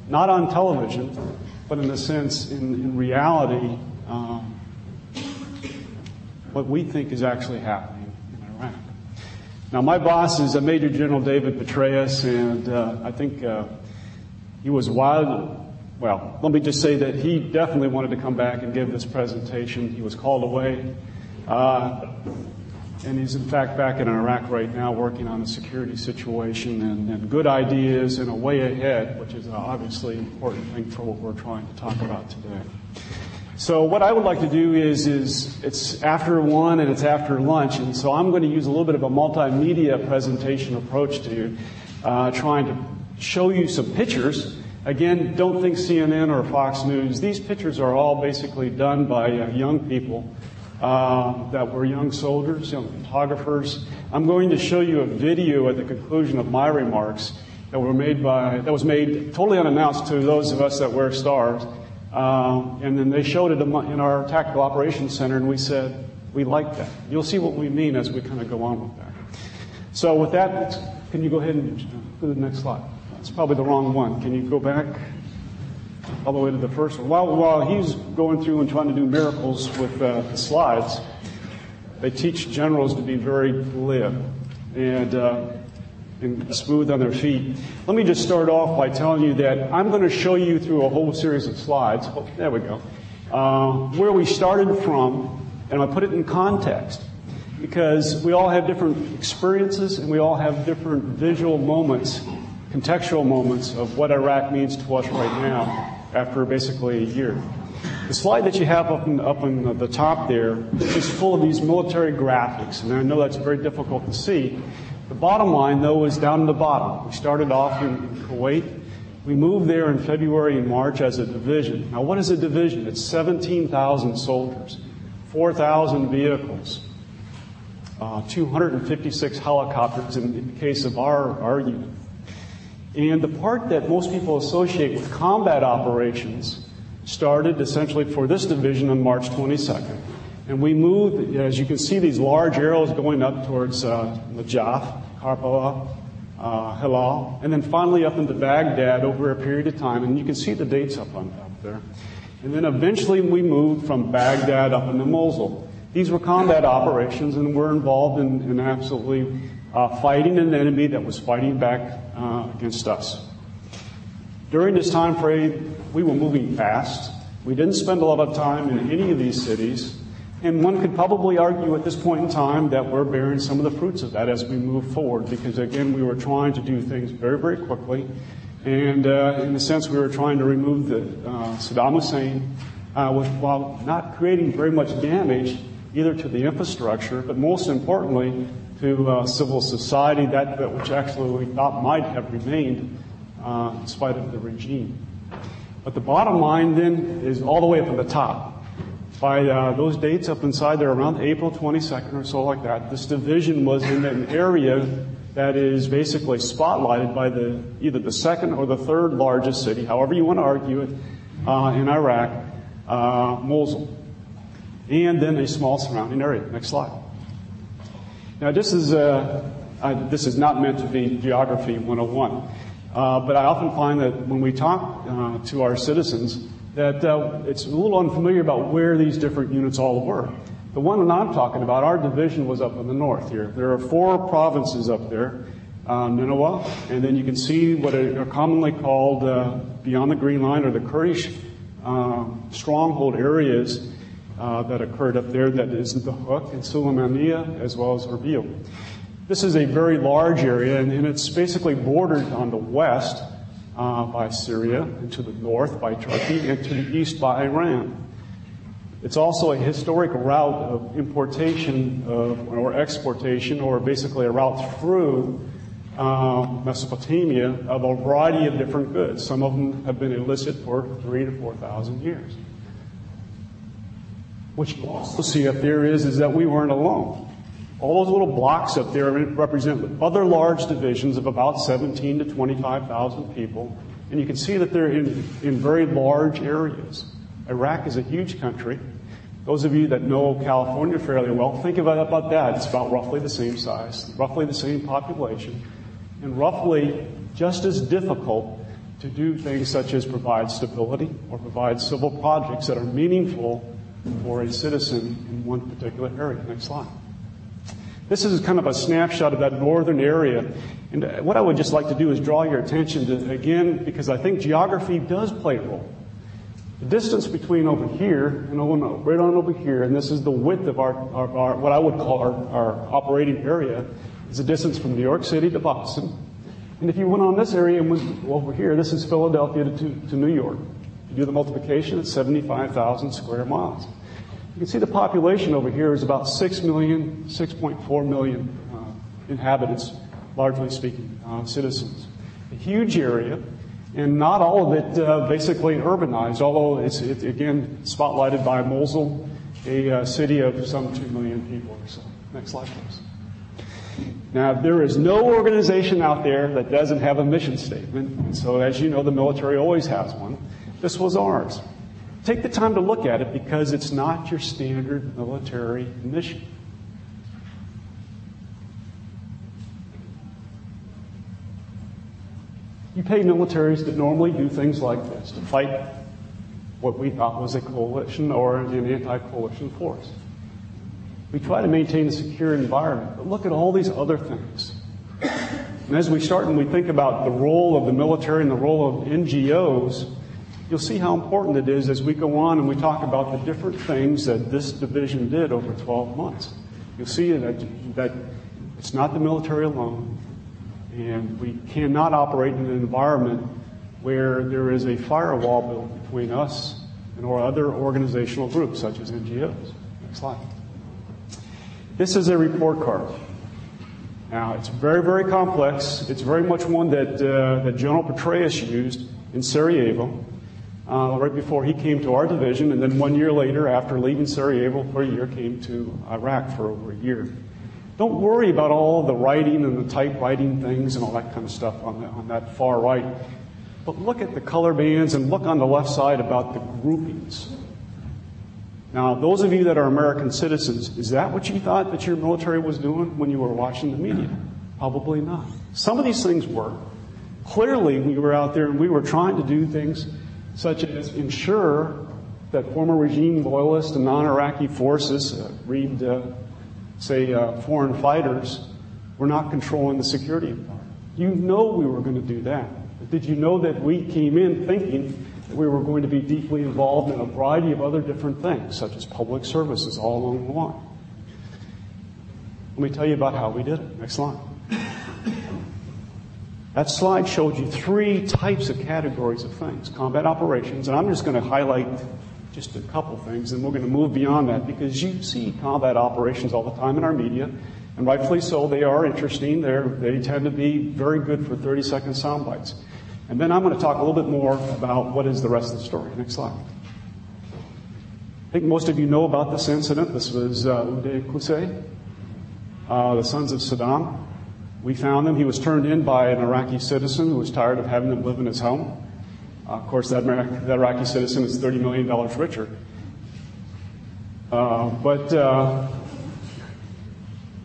not on television, but in a sense, in, in reality, um, what we think is actually happening. In Iraq. Now, my boss is a Major General David Petraeus, and uh, I think uh, he was wild. Well, let me just say that he definitely wanted to come back and give this presentation. He was called away. Uh, and he's in fact back in Iraq right now working on the security situation and, and good ideas and a way ahead, which is obviously an important thing for what we're trying to talk about today. So what I would like to do is, is it's after one and it's after lunch, and so I'm going to use a little bit of a multimedia presentation approach to uh, trying to show you some pictures. Again, don't think CNN or Fox News. These pictures are all basically done by uh, young people uh, that were young soldiers, young photographers. I'm going to show you a video at the conclusion of my remarks that were made by that was made totally unannounced to those of us that wear stars. Um, and then they showed it in our tactical operations center, and we said, we like that. You'll see what we mean as we kind of go on with that. So with that, can you go ahead and go to the next slide? It's probably the wrong one. Can you go back all the way to the first one? While, while he's going through and trying to do miracles with uh, the slides, they teach generals to be very glib and uh, and smooth on their feet. Let me just start off by telling you that I'm going to show you through a whole series of slides. Oh, there we go. Uh, where we started from, and I put it in context because we all have different experiences and we all have different visual moments, contextual moments of what Iraq means to us right now after basically a year. The slide that you have up in, up in the top there is full of these military graphics, and I know that's very difficult to see. The bottom line, though, is down in the bottom. We started off in, in Kuwait. We moved there in February and March as a division. Now, what is a division? It's 17,000 soldiers, 4,000 vehicles, uh, 256 helicopters in the case of our, our unit. And the part that most people associate with combat operations started essentially for this division on March 22nd. And we moved, as you can see, these large arrows going up towards uh, Najaf, Karbala, uh, Hillah, and then finally up into Baghdad over a period of time. And you can see the dates up on up there. And then eventually we moved from Baghdad up into Mosul. These were combat operations, and we're involved in, in absolutely uh, fighting an enemy that was fighting back uh, against us. During this time frame, we were moving fast. We didn't spend a lot of time in any of these cities. And one could probably argue at this point in time that we're bearing some of the fruits of that as we move forward, because again, we were trying to do things very, very quickly. And uh, in a sense, we were trying to remove the, uh, Saddam Hussein uh, with, while not creating very much damage either to the infrastructure, but most importantly, to uh, civil society, that, which actually we thought might have remained uh, in spite of the regime. But the bottom line then is all the way up at the top. By uh, those dates up inside there, around April 22nd or so like that, this division was in an area that is basically spotlighted by the either the second or the third largest city, however you want to argue it, uh, in Iraq, uh, Mosul, and then a small surrounding area. Next slide. Now this is uh, this is not meant to be geography 101. Uh, but I often find that when we talk uh, to our citizens, that uh, it's a little unfamiliar about where these different units all were. The one that I'm talking about, our division was up in the north here. There are four provinces up there, uh, Nineveh, and then you can see what are commonly called uh, beyond the Green Line or the Kurdish uh, stronghold areas that occurred up there. That is Dohuk and Sulaymaniyah as well as Erbil. This is a very large area, and, and it's basically bordered on the west uh, by Syria, and to the north by Turkey, and to the east by Iran. It's also a historic route of importation of, or exportation, or basically a route through uh, Mesopotamia of a variety of different goods. Some of them have been illicit for three to four thousand years. What you also see up there is, is that we weren't alone. All those little blocks up there represent other large divisions of about 17 to 25,000 people. And you can see that they're in, in very large areas. Iraq is a huge country. Those of you that know California fairly well, think about, about that. It's about roughly the same size, roughly the same population, and roughly just as difficult to do things such as provide stability or provide civil projects that are meaningful for a citizen in one particular area. Next slide. This is kind of a snapshot of that northern area. And uh, what I would just like to do is draw your attention to, again, because I think geography does play a role. The distance between over here and over, right on over here, and this is the width of our, our, our what I would call our, our operating area, is the distance from New York City to Boston. And if you went on this area and went over here, this is Philadelphia to, to New York. You do the multiplication, it's 75,000 square miles. You can see the population over here is about 6 million, 6.4 million uh, inhabitants, largely speaking, uh, citizens. A huge area, and not all of it uh, basically urbanized, although it's, it, again, spotlighted by Mosul, a uh, city of some 2 million people or so. Next slide, please. Now, there is no organization out there that doesn't have a mission statement. So, as you know, the military always has one. This was ours. Take the time to look at it because it's not your standard military mission. You pay militaries that normally do things like this to fight what we thought was a coalition or an anti-coalition force. We try to maintain a secure environment, but look at all these other things. And as we start and we think about the role of the military and the role of NGOs, you'll see how important it is as we go on and we talk about the different things that this division did over 12 months. You'll see that, that it's not the military alone, and we cannot operate in an environment where there is a firewall built between us and or other organizational groups such as NGOs. Next slide. This is a report card. Now, it's very, very complex. It's very much one that, uh, that General Petraeus used in Sarajevo uh, right before he came to our division, and then one year later, after leaving Sarajevo for a year, came to Iraq for over a year. Don't worry about all the writing and the typewriting things and all that kind of stuff on, the, on that far right. But look at the color bands and look on the left side about the groupings. Now, those of you that are American citizens, is that what you thought that your military was doing when you were watching the media? Probably not. Some of these things work. Clearly, we were out there and we were trying to do things such as ensure that former regime loyalists and non-Iraqi forces, uh, read, uh, say, uh, foreign fighters, were not controlling the security environment. You know we were going to do that. But did you know that we came in thinking that we were going to be deeply involved in a variety of other different things, such as public services all along the line. Let me tell you about how we did it. Next slide. That slide showed you three types of categories of things combat operations, and I'm just going to highlight just a couple things, and we're going to move beyond that because you see combat operations all the time in our media, and rightfully so. They are interesting. They're, they tend to be very good for 30 second sound bites. And then I'm going to talk a little bit more about what is the rest of the story. Next slide. I think most of you know about this incident. This was uh, Uday Qusay, uh, the sons of Saddam. We found him. He was turned in by an Iraqi citizen who was tired of having them live in his home. Uh, of course, that, that, Iraqi citizen is $30 million richer. Uh, but uh,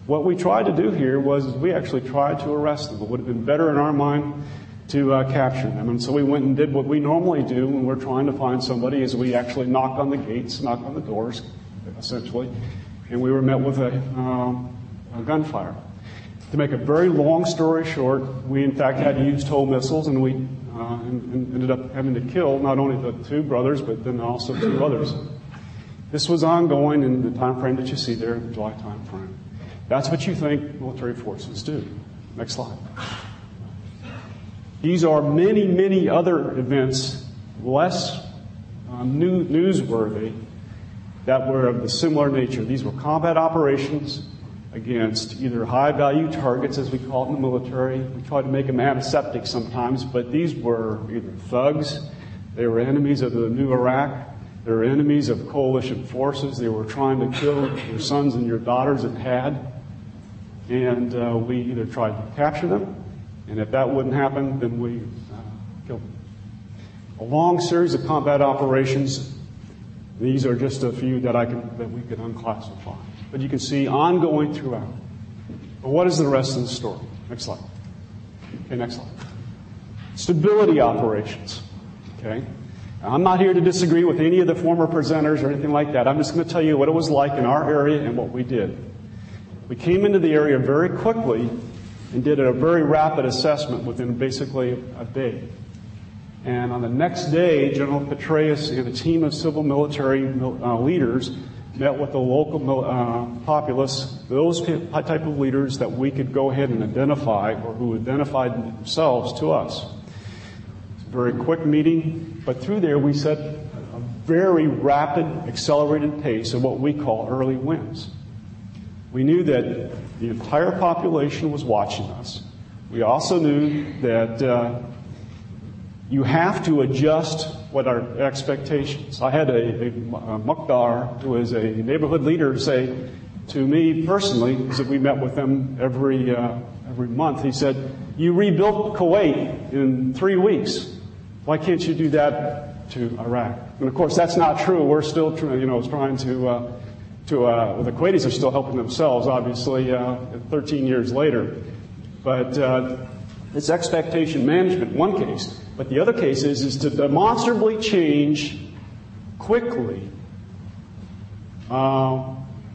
what we tried to do here was we actually tried to arrest them. It would have been better in our mind to uh, capture them. And so we went and did what we normally do when we're trying to find somebody is we actually knock on the gates, knock on the doors, essentially, and we were met with a, um, a gunfire. To make a very long story short, we in fact had to use TOW missiles and we uh, ended up having to kill not only the two brothers, but then also two others. This was ongoing in the time frame that you see there, the July time frame. That's what you think military forces do. Next slide. These are many, many other events, less uh, new, newsworthy, that were of the similar nature. These were combat operations against either high value targets, as we call it in the military. We try to make them antiseptic sometimes, but these were either thugs, they were enemies of the new Iraq, they were enemies of coalition forces, they were trying to kill your sons and your daughters at had. And uh, we either tried to capture them and if that wouldn't happen, then we uh, killed them. A long series of combat operations. These are just a few that I can, that we could unclassify. But you can see ongoing throughout. But what is the rest of the story? Next slide. Okay, next slide. Stability operations. Okay. I'm not here to disagree with any of the former presenters or anything like that. I'm just going to tell you what it was like in our area and what we did. We came into the area very quickly and did a very rapid assessment within basically a day. And on the next day, General Petraeus and a team of civil military uh, leaders met with the local uh, populace, those type of leaders that we could go ahead and identify or who identified themselves to us. It's a very quick meeting, but through there we set a very rapid, accelerated pace of what we call early wins. We knew that the entire population was watching us. We also knew that uh, you have to adjust what our expectations. I had a, a, a Mukhtar, who is a neighborhood leader, say to me personally, because we met with him every uh, every month. He said, "You rebuilt Kuwait in three weeks. Why can't you do that to Iraq?" And of course, that's not true. We're still, you know, trying to uh, to, uh, well, the Kuwaitis are still helping themselves, obviously, uh, 13 years later. But uh, it's expectation management, one case. But the other case is, is to demonstrably change quickly uh,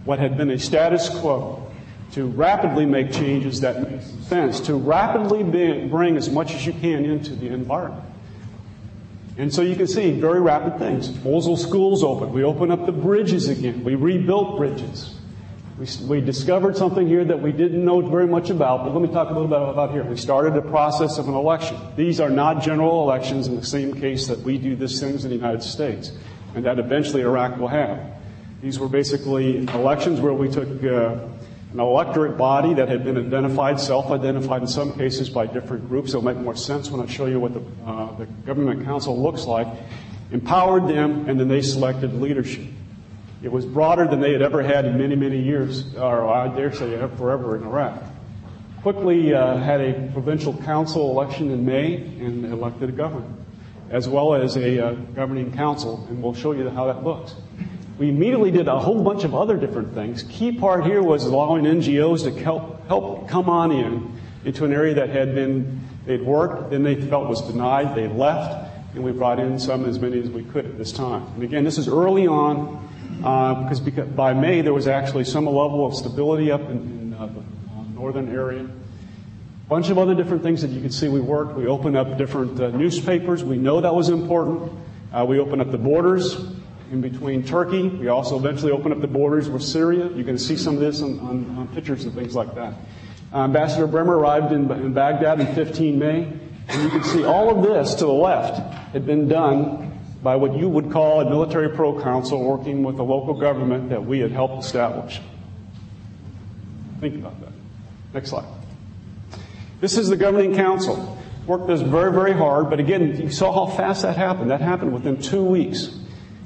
what had been a status quo to rapidly make changes that make sense, to rapidly bring as much as you can into the environment. And so you can see very rapid things. Mosul schools open. We open up the bridges again. We rebuilt bridges. We, we, discovered something here that we didn't know very much about, but let me talk a little bit about here. We started a process of an election. These are not general elections in the same case that we do these things in the United States, and that eventually Iraq will have. These were basically elections where we took uh, an electorate body that had been identified, self-identified in some cases by different groups. It'll make more sense when I show you what the, uh, the government council looks like. Empowered them, and then they selected leadership. It was broader than they had ever had in many, many years, or I dare say forever in Iraq. Quickly uh, had a provincial council election in May and elected a governor, as well as a uh, governing council, and we'll show you how that looks. We immediately did a whole bunch of other different things. Key part here was allowing NGOs to help, help come on in into an area that had been, they'd worked, then they felt was denied, they left, and we brought in some, as many as we could at this time. And again, this is early on, because, because, by May there was actually some level of stability up in, in uh, the uh, northern area. A bunch of other different things that you can see we worked. We opened up different uh, newspapers. We know that was important. Uh, we opened up the borders in between Turkey. We also eventually opened up the borders with Syria. You can see some of this on, on, on pictures and things like that. Uh, Ambassador Bremer arrived in, in Baghdad in 15 May, and you can see all of this to the left had been done by what you would call a military proconsul working with the local government that we had helped establish. Think about that. Next slide. This is the governing council. Worked this very, very hard, but again, you saw how fast that happened. That happened within two weeks.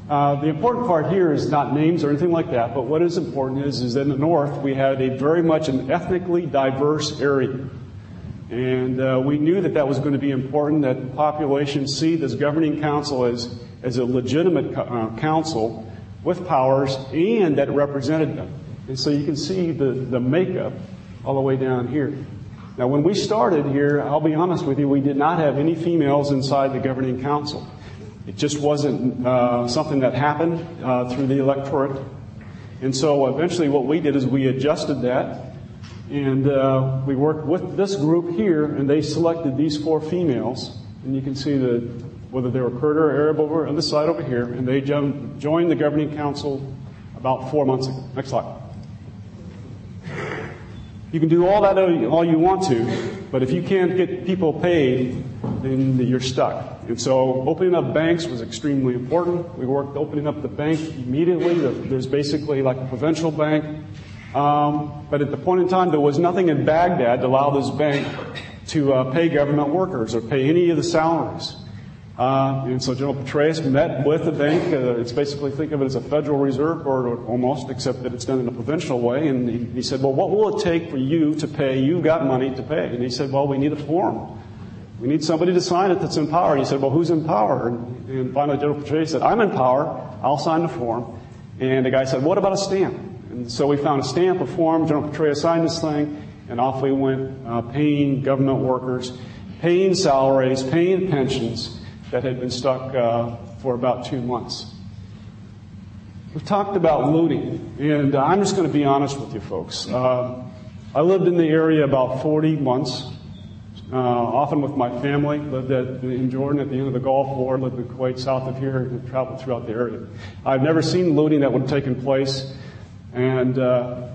Uh, the important part here is not names or anything like that, but what is important is, is in the north we had a very much an ethnically diverse area. And uh, we knew that that was going to be important, that the population see this governing council as, as a legitimate uh, council with powers and that represented them. And so you can see the, the makeup all the way down here. Now, when we started here, I'll be honest with you, we did not have any females inside the governing council. It just wasn't uh, something that happened uh, through the electorate. And so eventually what we did is we adjusted that and uh, we worked with this group here and they selected these four females. And you can see that whether they were Kurd or Arab over on this side over here and they joined the governing council about four months ago. Next slide. You can do all that all you want to, but if you can't get people paid, then you're stuck. And so opening up banks was extremely important. We worked opening up the bank immediately. There's basically like a provincial bank. Um, but at the point in time, there was nothing in Baghdad to allow this bank to uh, pay government workers or pay any of the salaries. Uh, and so General Petraeus met with the bank. Uh, it's basically think of it as a Federal Reserve Board almost, except that it's done in a provincial way. And he, he said, "Well, what will it take for you to pay? You've got money to pay." And he said, "Well, we need a form." We need somebody to sign it that's in power. And he said, well, who's in power? And, and finally General Petraeus said, I'm in power. I'll sign the form. And the guy said, what about a stamp? And so we found a stamp, a form. General Petraeus signed this thing, and off we went, uh, paying government workers, paying salaries, paying pensions that had been stuck uh, for about two months. We've talked about looting, and uh, I'm just going to be honest with you folks. Uh, I lived in the area about 40 months uh, often with my family, lived at, in Jordan at the end of the Gulf War, lived in Kuwait south of here, and traveled throughout the area. I've never seen looting that would have taken place, and uh,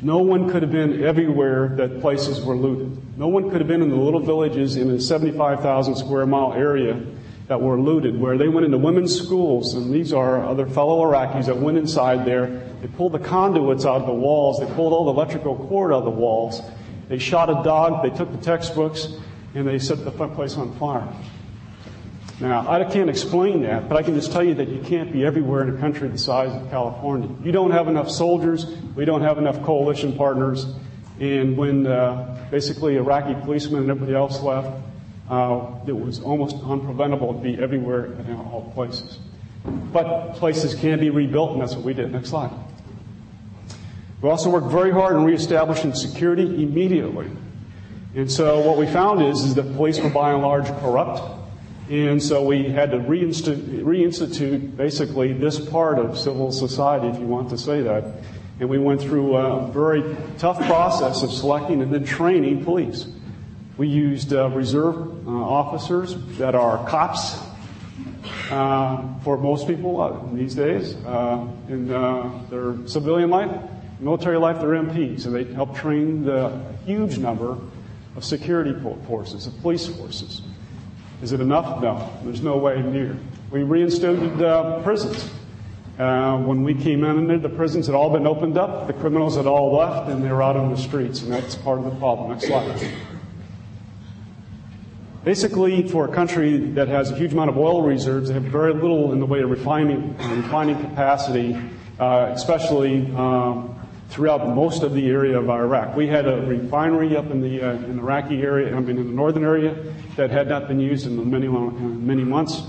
no one could have been everywhere that places were looted. No one could have been in the little villages in a 75,000 square mile area that were looted, where they went into women's schools, and these are other fellow Iraqis that went inside there. They pulled the conduits out of the walls, they pulled all the electrical cord out of the walls, they shot a dog, they took the textbooks, and they set the place on fire. Now, I can't explain that, but I can just tell you that you can't be everywhere in a country the size of California. You don't have enough soldiers, we don't have enough coalition partners, and when uh, basically Iraqi policemen and everybody else left, uh, it was almost unpreventable to be everywhere in all places. But places can be rebuilt, and that's what we did. Next slide. We also worked very hard on reestablishing security immediately. And so what we found is, is that police were by and large corrupt. And so we had to reinstitute, reinstitute basically this part of civil society, if you want to say that. And we went through a very tough process of selecting and then training police. We used uh, reserve uh, officers that are cops uh, for most people uh, these days uh, in uh, their civilian life, military life, they're MPs, and they help train the huge number of security forces, of police forces. Is it enough? No, there's no way near. We reinstated uh, prisons. Uh, when we came in, and the prisons had all been opened up, the criminals had all left, and they were out on the streets, and that's part of the problem. Next slide. Basically, for a country that has a huge amount of oil reserves, they have very little in the way of refining, refining capacity, uh, especially um, throughout most of the area of Iraq. We had a refinery up in the, uh, in the Iraqi area, I mean in the northern area, that had not been used in many, many months.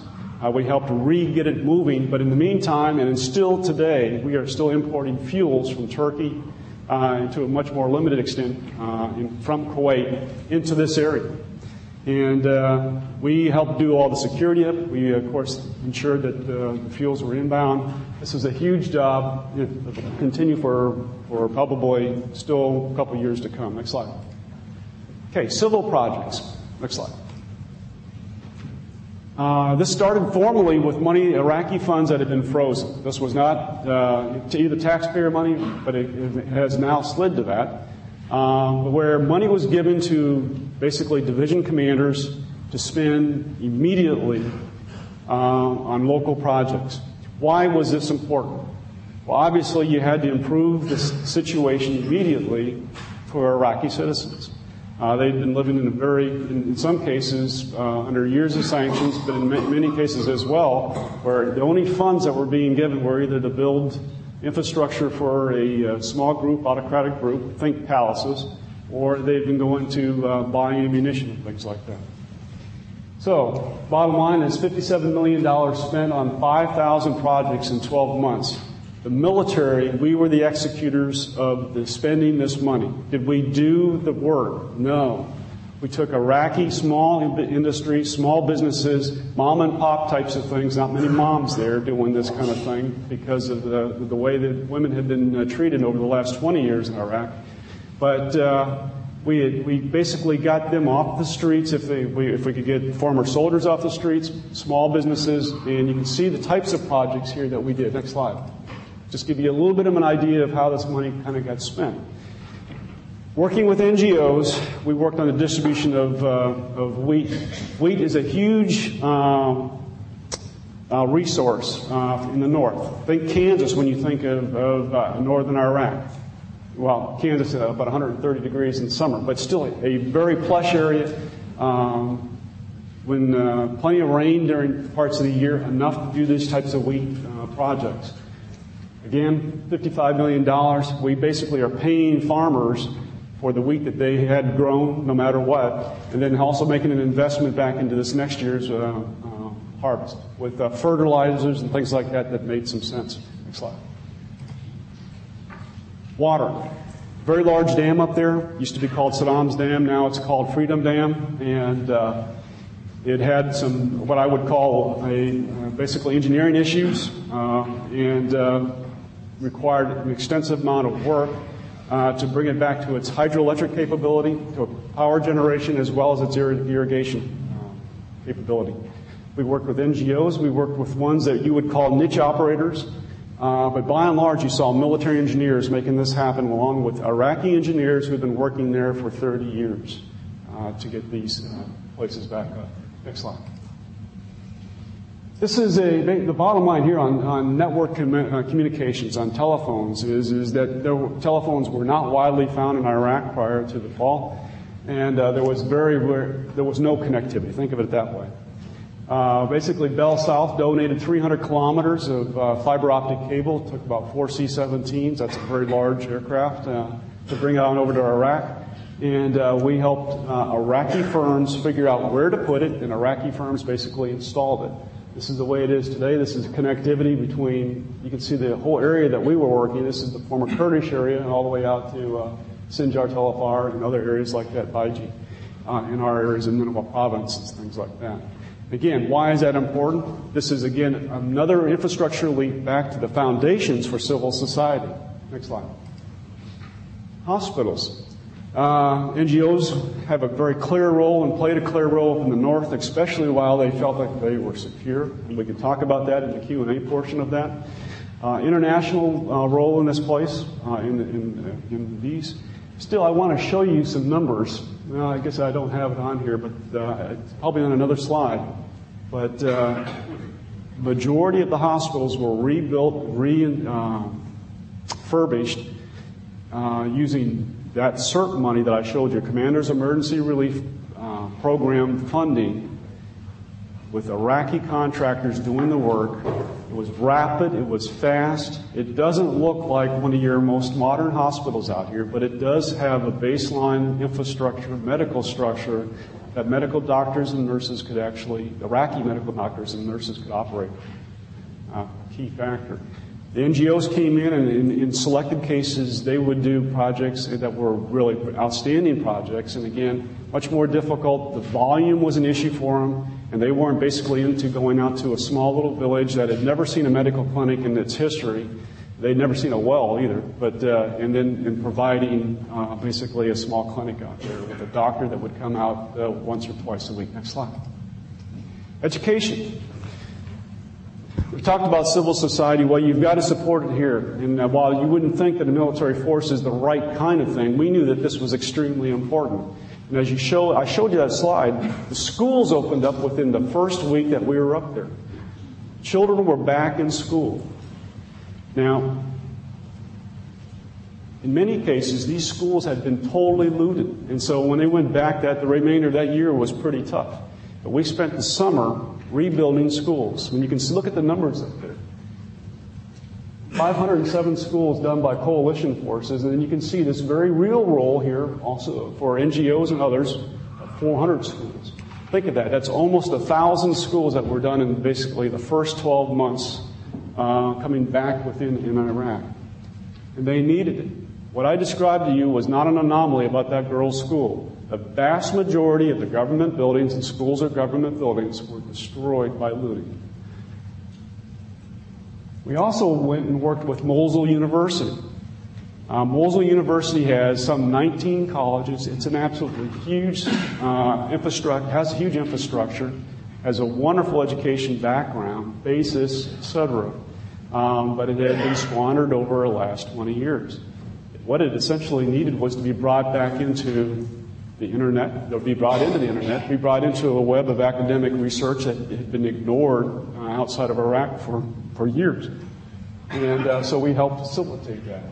Uh, we helped re-get it moving, but in the meantime, and still today, we are still importing fuels from Turkey uh, to a much more limited extent uh, in, from Kuwait into this area. And uh, we helped do all the security up. We, of course, ensured that uh, the fuels were inbound. This was a huge job. It will continue for, for probably still a couple years to come. Next slide. Okay, civil projects. Next slide. Uh, this started formally with money, Iraqi funds that had been frozen. This was not uh, to either taxpayer money, but it, it, has now slid to that, um, where money was given to basically division commanders to spend immediately uh, on local projects. Why was this important? Well, obviously, you had to improve the situation immediately for Iraqi citizens. Uh, they'd been living in a very, in, in some cases, uh, under years of sanctions, but in ma- many cases as well, where the only funds that were being given were either to build infrastructure for a, a uh, small group, autocratic group, think palaces, or they've been going to uh, buy ammunition and things like that. So, bottom line is $57 million spent on 5,000 projects in 12 months. The military, we were the executors of the spending this money. Did we do the work? No. We took Iraqi small industry, small businesses, mom and pop types of things. Not many moms there doing this kind of thing because of the, the way that women had been uh, treated over the last 20 years in Iraq. But uh, we, had, we basically got them off the streets if, they, we, if we could get former soldiers off the streets, small businesses, and you can see the types of projects here that we did. Next slide. Just give you a little bit of an idea of how this money kind of got spent. Working with NGOs, we worked on the distribution of, uh, of wheat. Wheat is a huge um, uh, resource uh, in the north. Think Kansas when you think of, of uh, northern Iraq well, Kansas uh, about 130 degrees in summer, but still a very plush area. Um, when uh, plenty of rain during parts of the year, enough to do these types of wheat uh, projects. Again, $55 million. We basically are paying farmers for the wheat that they had grown, no matter what, and then also making an investment back into this next year's uh, uh, harvest with uh, fertilizers and things like that that made some sense. Next slide. Water. Very large dam up there. Used to be called Saddam's Dam. Now it's called Freedom Dam. And uh, it had some, what I would call a, uh, basically engineering issues uh, and uh, required an extensive amount of work uh, to bring it back to its hydroelectric capability, to power generation, as well as its irrigation uh, capability. We worked with NGOs. We worked with ones that you would call niche operators. Uh, but by and large, you saw military engineers making this happen along with Iraqi engineers who've been working there for 30 years uh, to get these uh, places back up. Next slide. This is a, the bottom line here on, on network uh, communications, on telephones, is, is that were, telephones were not widely found in Iraq prior to the fall, and uh, there was very, there was no connectivity. Think of it that way. Uh, basically, Bell South donated 300 kilometers of uh, fiber optic cable. It took about four C-17s. That's a very large aircraft uh, to bring it on over to Iraq. And uh, we helped uh, Iraqi firms figure out where to put it, and Iraqi firms basically installed it. This is the way it is today. This is connectivity between, you can see the whole area that we were working. This is the former Kurdish area, and all the way out to uh, Sinjar Tel Afar and other areas like that, Baiji, in our areas in Nineveh province and things like that. Again, why is that important? This is, again, another infrastructure leap back to the foundations for civil society. Next slide. Hospitals. Uh, NGOs have a very clear role and played a clear role in the north, especially while they felt like they were secure. And we can talk about that in the Q&A portion of that. Uh, international uh, role in this place, uh, in, in, in, these. Still, I want to show you some numbers. Well, I guess I don't have it on here, but uh, it's probably on another slide. But uh, majority of the hospitals were rebuilt, refurbished uh, using that CERP money that I showed you, Commander's Emergency Relief uh, Program funding, with Iraqi contractors doing the work. It was rapid, it was fast. It doesn't look like one of your most modern hospitals out here, but it does have a baseline infrastructure, medical structure that medical doctors and nurses could actually, Iraqi medical doctors and nurses could operate. Uh, key factor. The NGOs came in and in, in, selected cases they would do projects that were really outstanding projects and again much more difficult. The volume was an issue for them and they weren't basically into going out to a small little village that had never seen a medical clinic in its history. They'd never seen a well either, but uh, and then in providing uh, basically a small clinic out there with a doctor that would come out uh, once or twice a week. Next slide. Education. We talked about civil society. Well, you've got to support it here. And uh, while you wouldn't think that a military force is the right kind of thing, we knew that this was extremely important. And as you show, I showed you that slide, the schools opened up within the first week that we were up there. Children were back in school. Now, in many cases, these schools had been totally looted. And so when they went back, that the remainder of that year was pretty tough. But we spent the summer rebuilding schools. When you can look at the numbers. 507 schools done by coalition forces, and you can see this very real role here also for NGOs and others, 400 schools. Think of that. That's almost a thousand schools that were done in basically the first 12 months uh, coming back within in Iraq. And they needed it. What I described to you was not an anomaly about that girl's school. The vast majority of the government buildings and schools or government buildings were destroyed by looting. We also went and worked with Mosul University. Uh, Mosul University has some 19 colleges. It's an absolutely huge uh, infrastructure, has a huge infrastructure, has a wonderful education background, basis, etc. Um, but it had been squandered over the last 20 years. What it essentially needed was to be brought back into the internet, they'll be brought into the internet, be brought into a web of academic research that had been ignored uh, outside of Iraq for, for years. And uh, so we helped facilitate that.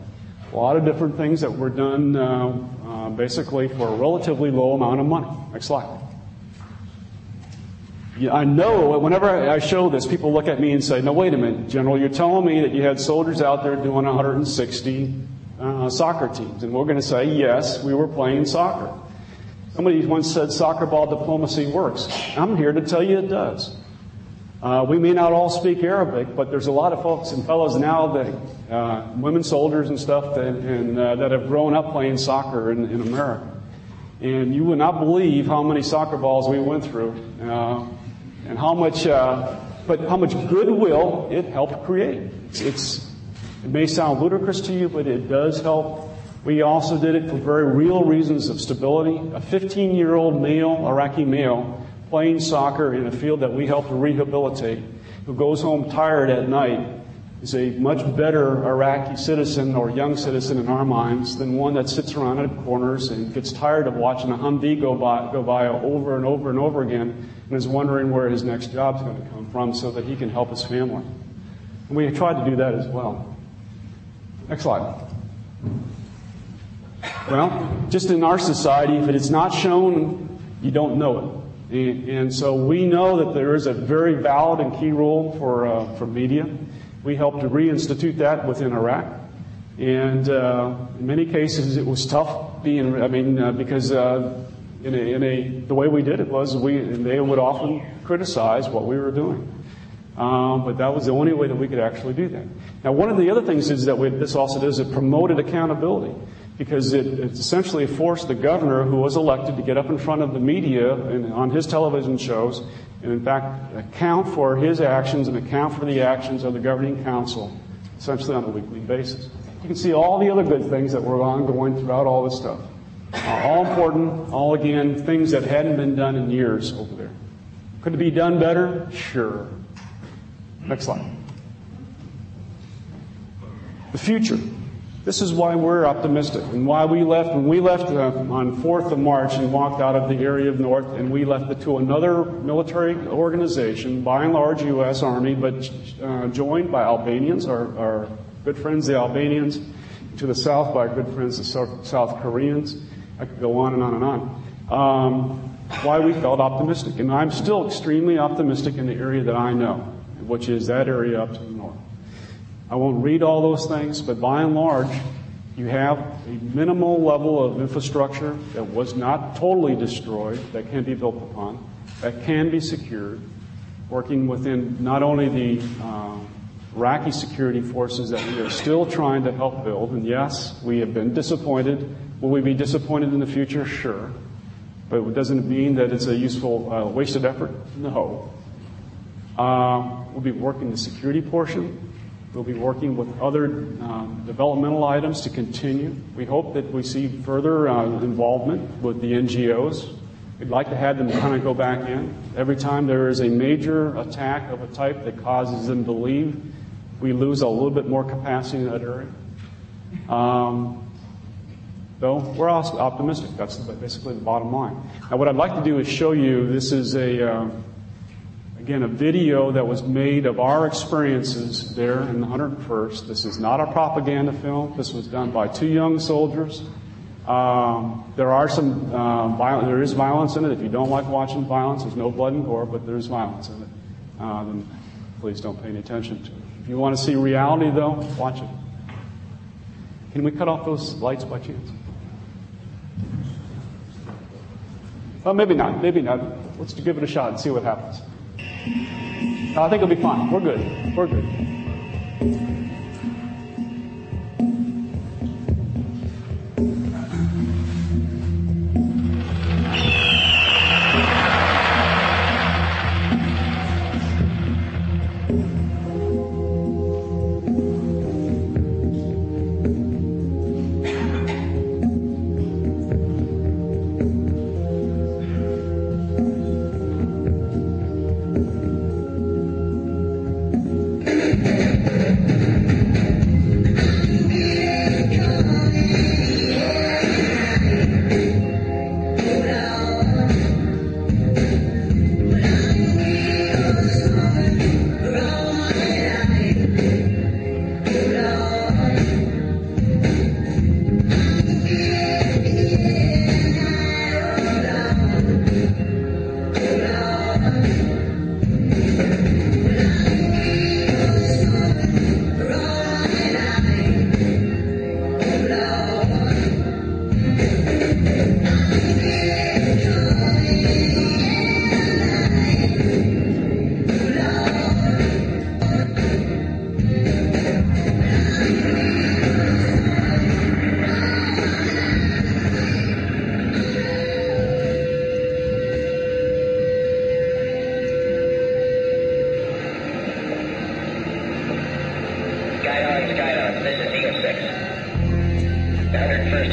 A lot of different things that were done uh, uh, basically for a relatively low amount of money. Next slide. Yeah, I know whenever I show this, people look at me and say, no, wait a minute, General, you're telling me that you had soldiers out there doing 160 uh, soccer teams. And we're going to say, yes, we were playing soccer. Somebody once said soccer ball diplomacy works. I'm here to tell you it does. Uh, we may not all speak Arabic, but there's a lot of folks and fellows now that, uh, women soldiers and stuff that, and, uh, that have grown up playing soccer in, in, America. And you would not believe how many soccer balls we went through, uh, and how much, uh, but how much goodwill it helped create. It's, it may sound ludicrous to you, but it does help we also did it for very real reasons of stability. A 15 year old male, Iraqi male, playing soccer in a field that we helped to rehabilitate, who goes home tired at night, is a much better Iraqi citizen or young citizen in our minds than one that sits around at corners and gets tired of watching a Humvee go by, go by over and over and over again and is wondering where his next job is going to come from so that he can help his family. And we tried to do that as well. Next slide. Well, just in our society, if it is not shown, you don't know it. And so we know that there is a very valid and key role for, uh, for media. We helped to reinstitute that within Iraq. And uh, in many cases, it was tough being, I mean, uh, because uh, in, a, in a, the way we did it was we, they would often criticize what we were doing. Um, but that was the only way that we could actually do that. Now, one of the other things is that we, this also does, it promoted accountability because it, it, essentially forced the governor who was elected to get up in front of the media and on his television shows and in fact account for his actions and account for the actions of the governing council essentially on a weekly basis. You can see all the other good things that were ongoing throughout all this stuff. Uh, all important, all again, things that hadn't been done in years over there. Could it be done better? Sure. Next slide. The future. This is why we're optimistic and why we left. When we left uh, on 4th of March and walked out of the area of North, and we left it to another military organization, by and large U.S. Army, but uh, joined by Albanians, our, our, good friends, the Albanians, to the south by our good friends, the South, South Koreans. I could go on and on and on. Um, why we felt optimistic. And I'm still extremely optimistic in the area that I know, which is that area up to the north. I won't read all those things, but by and large, you have a minimal level of infrastructure that was not totally destroyed, that can be built upon, that can be secured, working within not only the uh, Iraqi security forces that we are still trying to help build, and yes, we have been disappointed. Will we be disappointed in the future? Sure. But doesn't mean that it's a useful, uh, wasted effort? No. Uh, we'll be working the security portion. We'll be working with other um, developmental items to continue. We hope that we see further uh, involvement with the NGOs. We'd like to have them kind of go back in. Every time there is a major attack of a type that causes them to leave, we lose a little bit more capacity in that area. Um, though we're also optimistic. That's basically the bottom line. Now, what I'd like to do is show you this is a. Uh, again, a video that was made of our experiences there in the 101st. This is not a propaganda film. This was done by two young soldiers. Um, there are some uh. There is violence in it. If you don't like watching violence, there's no blood and gore, but there's violence in it. Uh, then please don't pay any attention to it. If you want to see reality, though, watch it. Can we cut off those lights by chance? Well, maybe not. Maybe not. Let's give it a shot and see what happens. I think it'll be fine. We're good. We're good.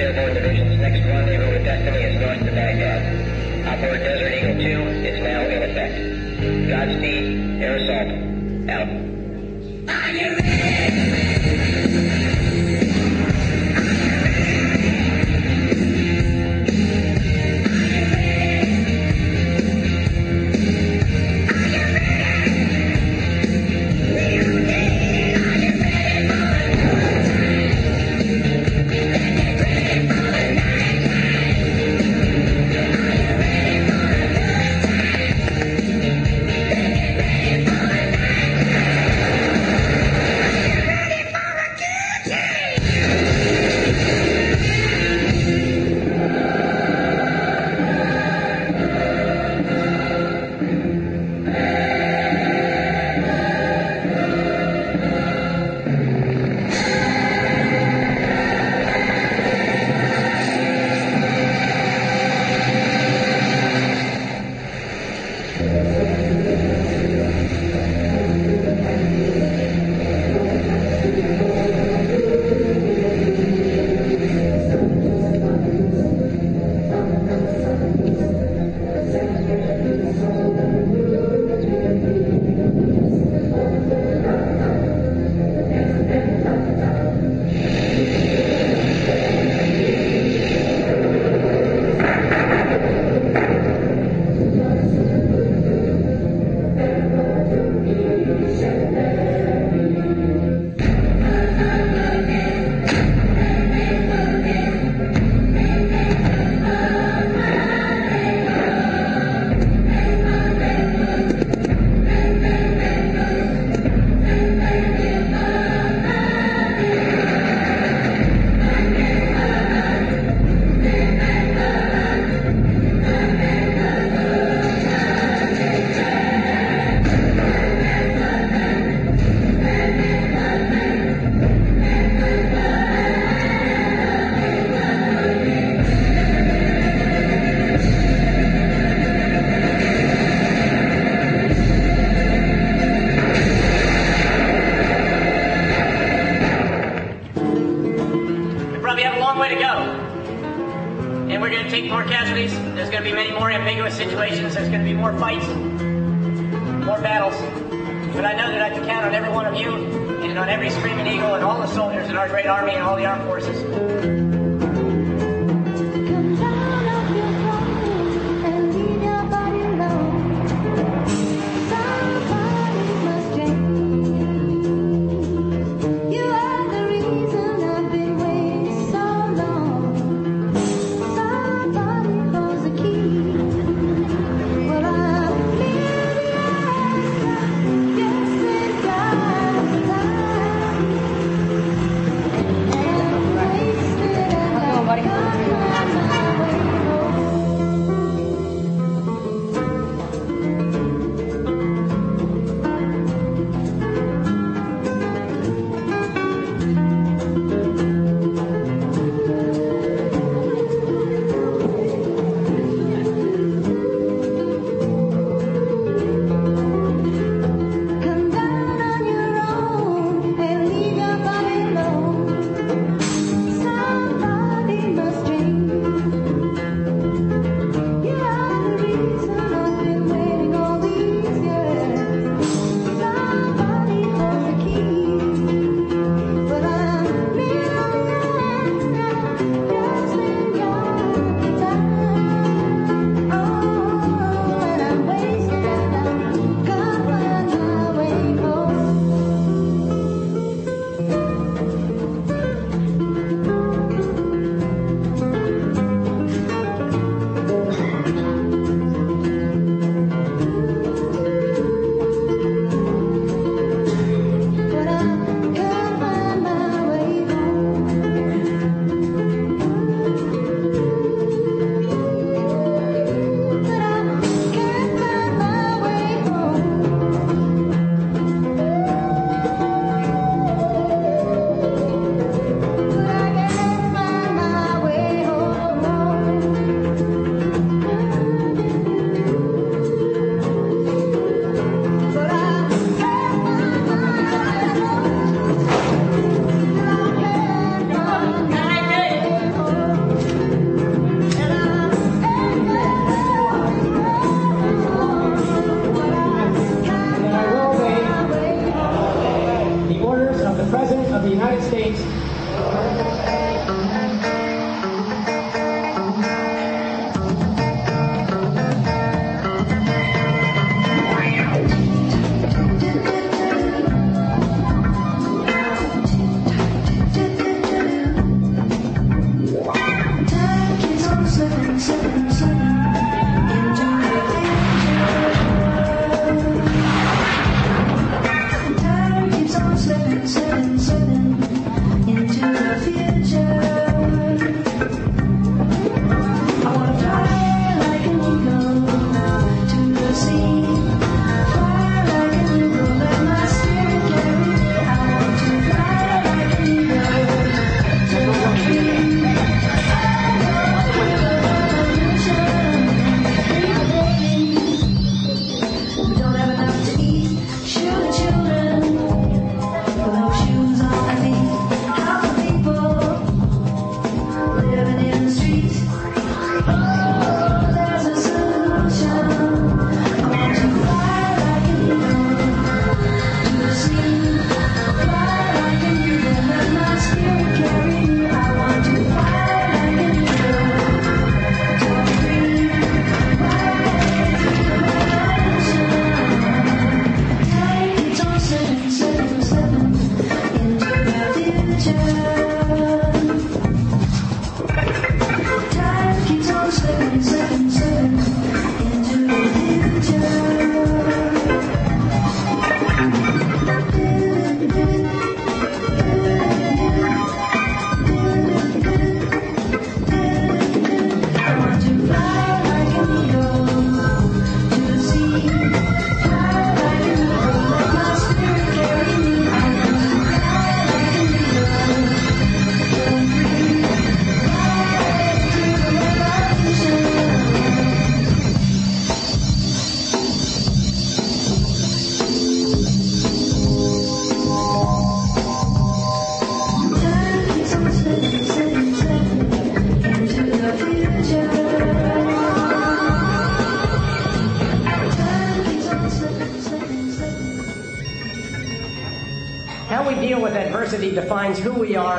they're going to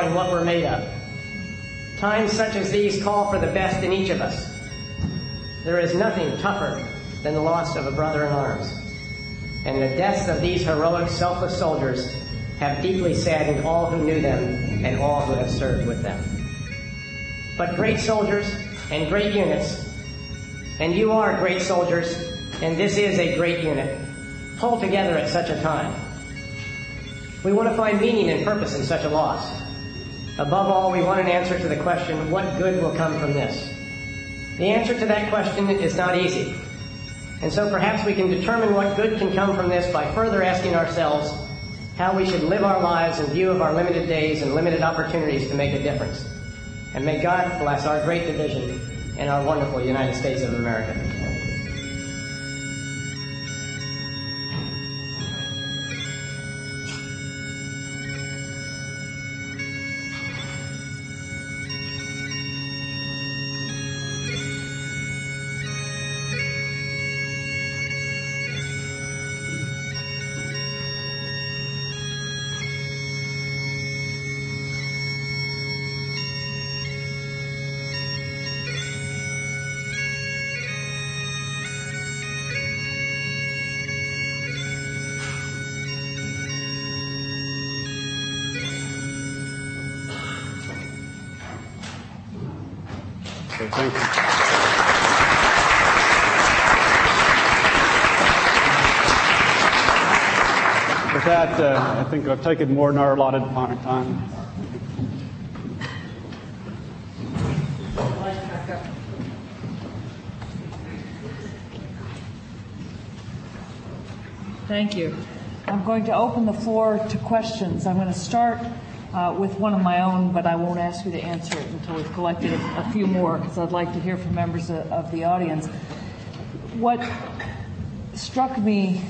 and what we're made of. Times such as these call for the best in each of us. There is nothing tougher than the loss of a brother in arms. And the deaths of these heroic, selfless soldiers have deeply saddened all who knew them and all who have served with them. But great soldiers and great units, and you are great soldiers, and this is a great unit, pull together at such a time. We want to find meaning and purpose in such a loss. Above all, we want an answer to the question, what good will come from this? The answer to that question is not easy. And so perhaps we can determine what good can come from this by further asking ourselves how we should live our lives in view of our limited days and limited opportunities to make a difference. And may God bless our great division and our wonderful United States of America. Think I've taken more than our allotted time. Thank you. I'm going to open the floor to questions. I'm going to start uh, with one of my own, but I won't ask you to answer it until we've collected a, a few more because I'd like to hear from members of, of the audience. What struck me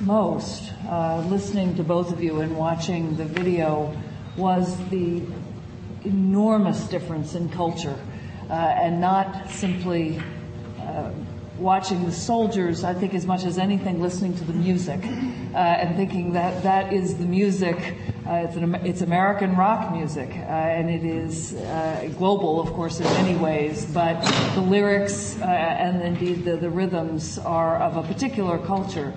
most uh, listening to both of you and watching the video was the enormous difference in culture uh, and not simply uh, watching the soldiers, I think as much as anything, listening to the music uh, and thinking that that is the music. Uh, it's, an, it's American rock music, and it is global, of course, in many ways. But the lyrics and indeed the, the rhythms are of a particular culture.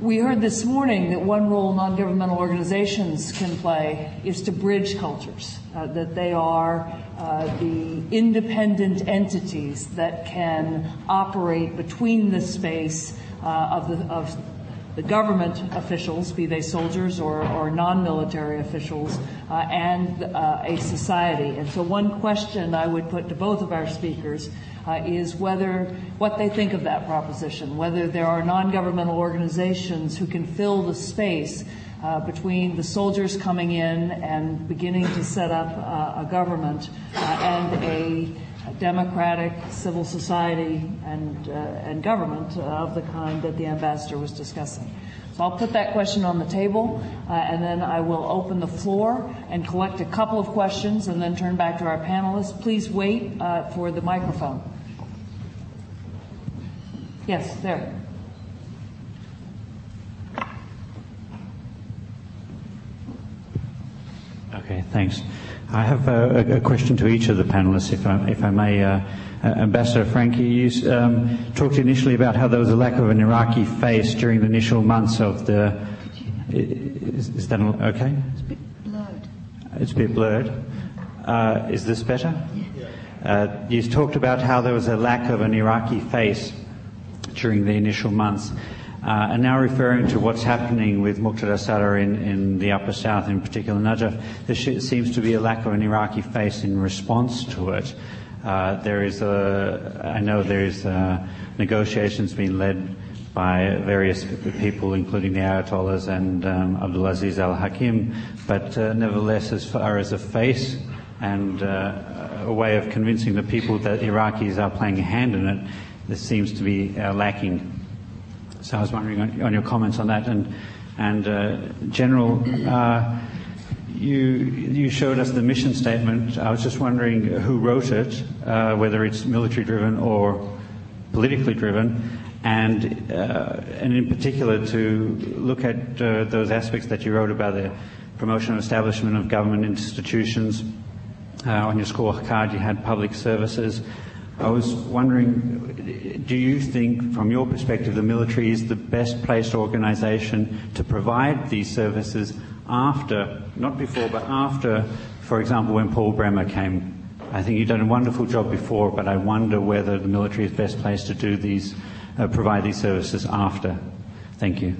We heard this morning that one role non-governmental organizations can play is to bridge cultures, uh, that they are uh, the independent entities that can operate between the space uh, of, the, of the government officials, be they soldiers or, or non-military officials, uh, and uh, a society. And so one question I would put to both of our speakers uh, is whether what they think of that proposition, whether there are non-governmental organizations who can fill the space uh, between the soldiers coming in and beginning to set up uh, a government uh, and a democratic civil society and, uh, and government of the kind that the ambassador was discussing. So I'll put that question on the table, uh, and then I will open the floor and collect a couple of questions and then turn back to our panelists. Please wait uh, for the microphone. Yes, there. Okay, thanks. I have a, a question to each of the panelists, if I, if I may. Uh, uh, Ambassador Francke, you um, talked initially about how there was a lack of an Iraqi face during the initial months of the. Is, is that okay? It's a bit blurred. It's a bit blurred. Uh, is this better? Uh, you talked about how there was a lack of an Iraqi face during the initial months. Uh, and now referring to what's happening with Muqtada Sadr in, in the Upper South, in particular Najaf, there seems to be a lack of an Iraqi face in response to it. Uh, there is a, I know there is a, negotiations being led by various people, including the Ayatollahs and um, Abdulaziz al-Hakim, but uh, nevertheless, as far as a face and uh, a way of convincing the people that Iraqis are playing a hand in it, this seems to be uh, lacking. So I was wondering on, on your comments on that. And, and uh, General, uh, you, you showed us the mission statement. I was just wondering who wrote it, uh, whether it's military driven or politically driven, and, uh, and in particular to look at uh, those aspects that you wrote about the promotion and establishment of government institutions. Uh, on your scorecard, you had public services. I was wondering, do you think, from your perspective, the military is the best placed organisation to provide these services after, not before, but after, for example, when Paul Bremer came? I think you've done a wonderful job before, but I wonder whether the military is best placed to do these, uh, provide these services after. Thank you.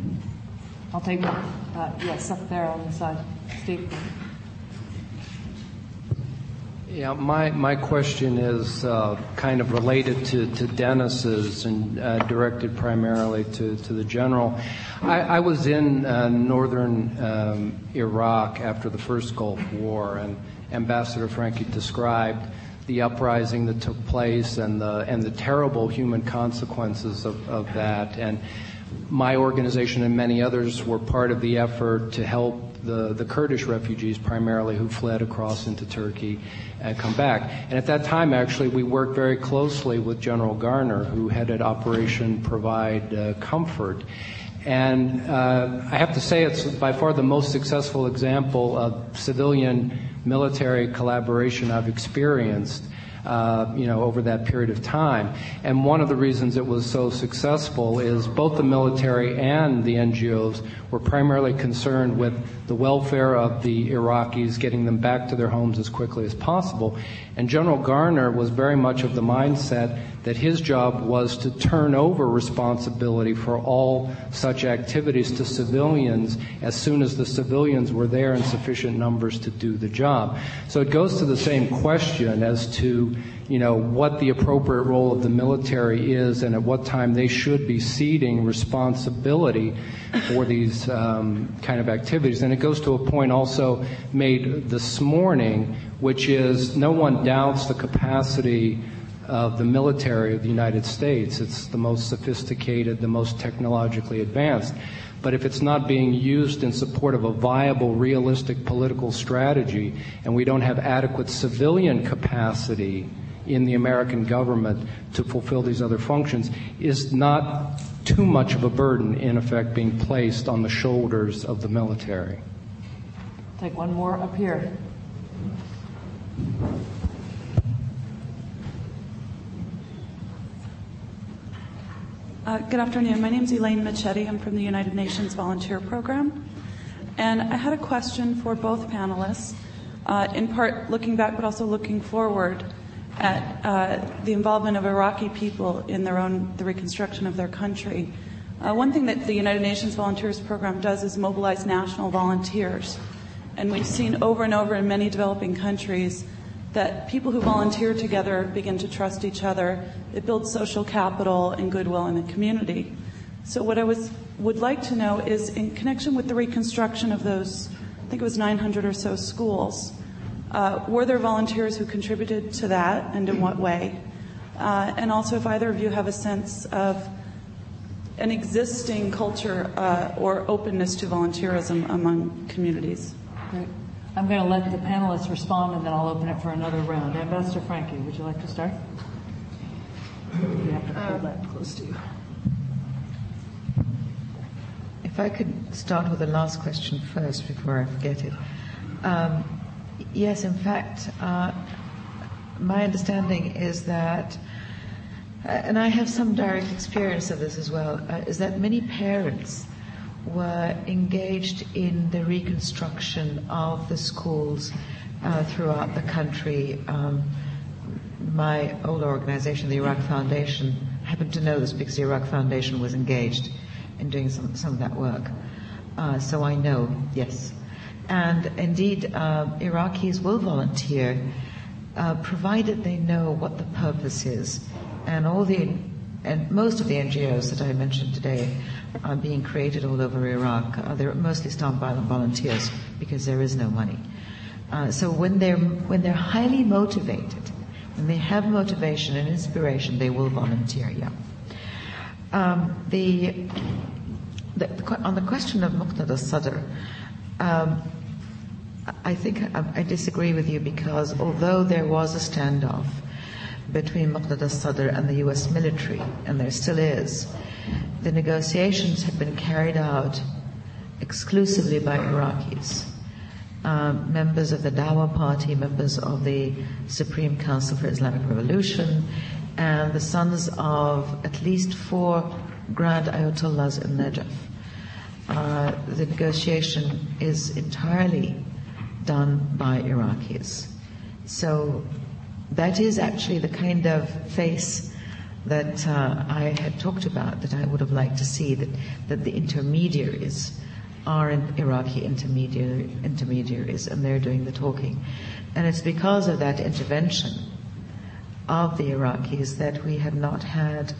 I'll take one. Uh, yes, up there on the side. Steve. Yeah, my, my question is uh, kind of related to, to Dennis's and uh, directed primarily to, to the general. I, I was in uh, northern um, Iraq after the first Gulf War, and Ambassador Francke described the uprising that took place and the, and the terrible human consequences of, of that. And my organization and many others were part of the effort to help the, the Kurdish refugees primarily who fled across into Turkey and come back. And at that time, actually, we worked very closely with General Garner, who headed Operation Provide uh, Comfort. And uh, I have to say, it's by far the most successful example of civilian military collaboration I've experienced uh, you know, over that period of time. And one of the reasons it was so successful is both the military and the NGOs were primarily concerned with the welfare of the Iraqis, getting them back to their homes as quickly as possible. And General Garner was very much of the mindset that his job was to turn over responsibility for all such activities to civilians as soon as the civilians were there in sufficient numbers to do the job. So it goes to the same question as to, you know, what the appropriate role of the military is and at what time they should be ceding responsibility for these um, kind of activities. And it goes to a point also made this morning, which is no one doubts the capacity of the military of the United States. It's the most sophisticated, the most technologically advanced. But if it's not being used in support of a viable, realistic political strategy, and we don't have adequate civilian capacity in the American government to fulfill these other functions, is not too much of a burden, in effect, being placed on the shoulders of the military. Take one more up here. Uh, good afternoon. My name is Elaine Machete. I'm from the United Nations Volunteer Program. And I had a question for both panelists, uh, in part looking back but also looking forward at uh, the involvement of Iraqi people in their own, the reconstruction of their country. Uh, one thing that the United Nations Volunteers Program does is mobilize national volunteers. And we've seen over and over in many developing countries that people who volunteer together begin to trust each other. It builds social capital and goodwill in the community. So what I was, would like to know is in connection with the reconstruction of those, I think it was 900 or so schools, uh, were there volunteers who contributed to that and in what way? Uh, and also if either of you have a sense of an existing culture uh, or openness to volunteerism among communities. I'm going to let the panelists respond and then I'll open it for another round. Ambassador Francke, would you like to start? You have to hold that close to you. If I could start with the last question first before I forget it. Um, yes, in fact, uh, my understanding is that, uh, and I have some direct experience of this as well, uh, is that many parents were engaged in the reconstruction of the schools uh, throughout the country. Um, my old organization, the Iraq Foundation, happened to know this because the Iraq Foundation was engaged in doing some, some of that work. Uh, so I know, yes. And indeed, uh, Iraqis will volunteer uh, provided they know what the purpose is. And all the and most of the NGOs that I mentioned today are being created all over Iraq. Uh, they're mostly staffed by volunteers because there is no money. Uh, so when they're when they're highly motivated, when they have motivation and inspiration, they will volunteer. Yeah. Um, the, the, on the question of Muqtada Sadr, um, I think I, I disagree with you because although there was a standoff, between Muqtada Sadr and the US military, and there still is. The negotiations have been carried out exclusively by Iraqis. Uh, members of the Dawa party, members of the Supreme Council for Islamic Revolution, and the sons of at least four Grand Ayatollahs in Najaf. Uh, the negotiation is entirely done by Iraqis. So that is actually the kind of face that uh, I had talked about that I would have liked to see that, that the intermediaries are Iraqi intermediary, intermediaries and they're doing the talking. And it's because of that intervention of the Iraqis that we have not had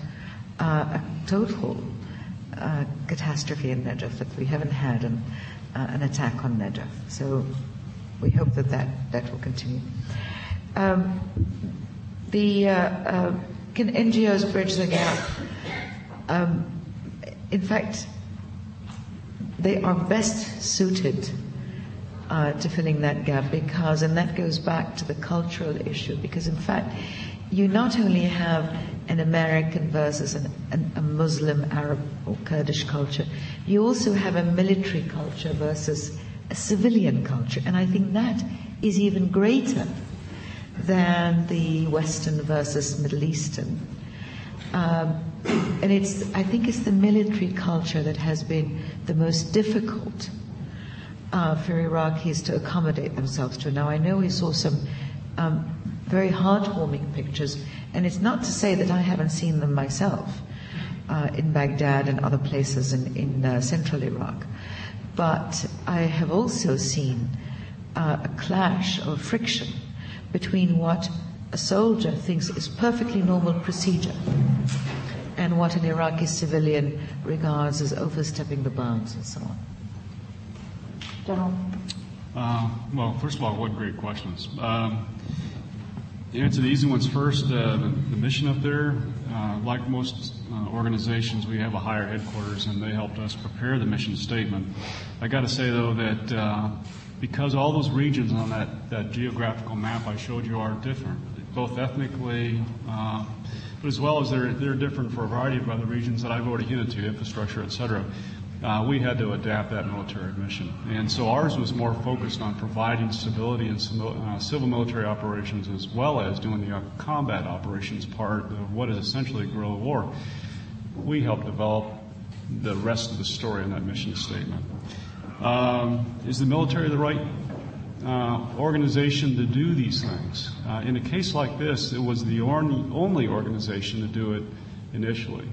uh, a total uh, catastrophe in Najaf, that we haven't had an, uh, an attack on Najaf. So we hope that that, that will continue. Um, the uh, uh, can NGOs bridge the gap? Um, in fact, they are best suited uh, to filling that gap because, and that goes back to the cultural issue, because in fact, you not only have an American versus a Muslim, Arab, or Kurdish culture, you also have a military culture versus a civilian culture. And I think that is even greater than the Western versus Middle Eastern. Um, and it's, I think it's the military culture that has been the most difficult uh, for Iraqis to accommodate themselves to. Now, I know we saw some um, very heartwarming pictures, and it's not to say that I haven't seen them myself uh, in Baghdad and other places in, in uh, central Iraq. But I have also seen uh, a clash of friction between what a soldier thinks is perfectly normal procedure and what an Iraqi civilian regards as overstepping the bounds and so on. General? Uh, well, first of all, what great questions. Um, to answer the easy ones first, uh, the, the, mission up there, uh, like most uh, organizations, we have a higher headquarters and they helped us prepare the mission statement. I got to say, though, that uh, because all those regions on that, that geographical map I showed you are different, both ethnically, uh, but as well as they're, they're different for a variety of other regions that I've already hinted to, infrastructure, et cetera. Uh, we had to adapt that military mission. And so ours was more focused on providing stability in uh, civil military operations as well as doing the uh, combat operations part of what is essentially guerrilla war. We helped develop the rest of the story in that mission statement. Um, is the military the right uh, organization to do these things? Uh, in a case like this, it was the only organization to do it initially.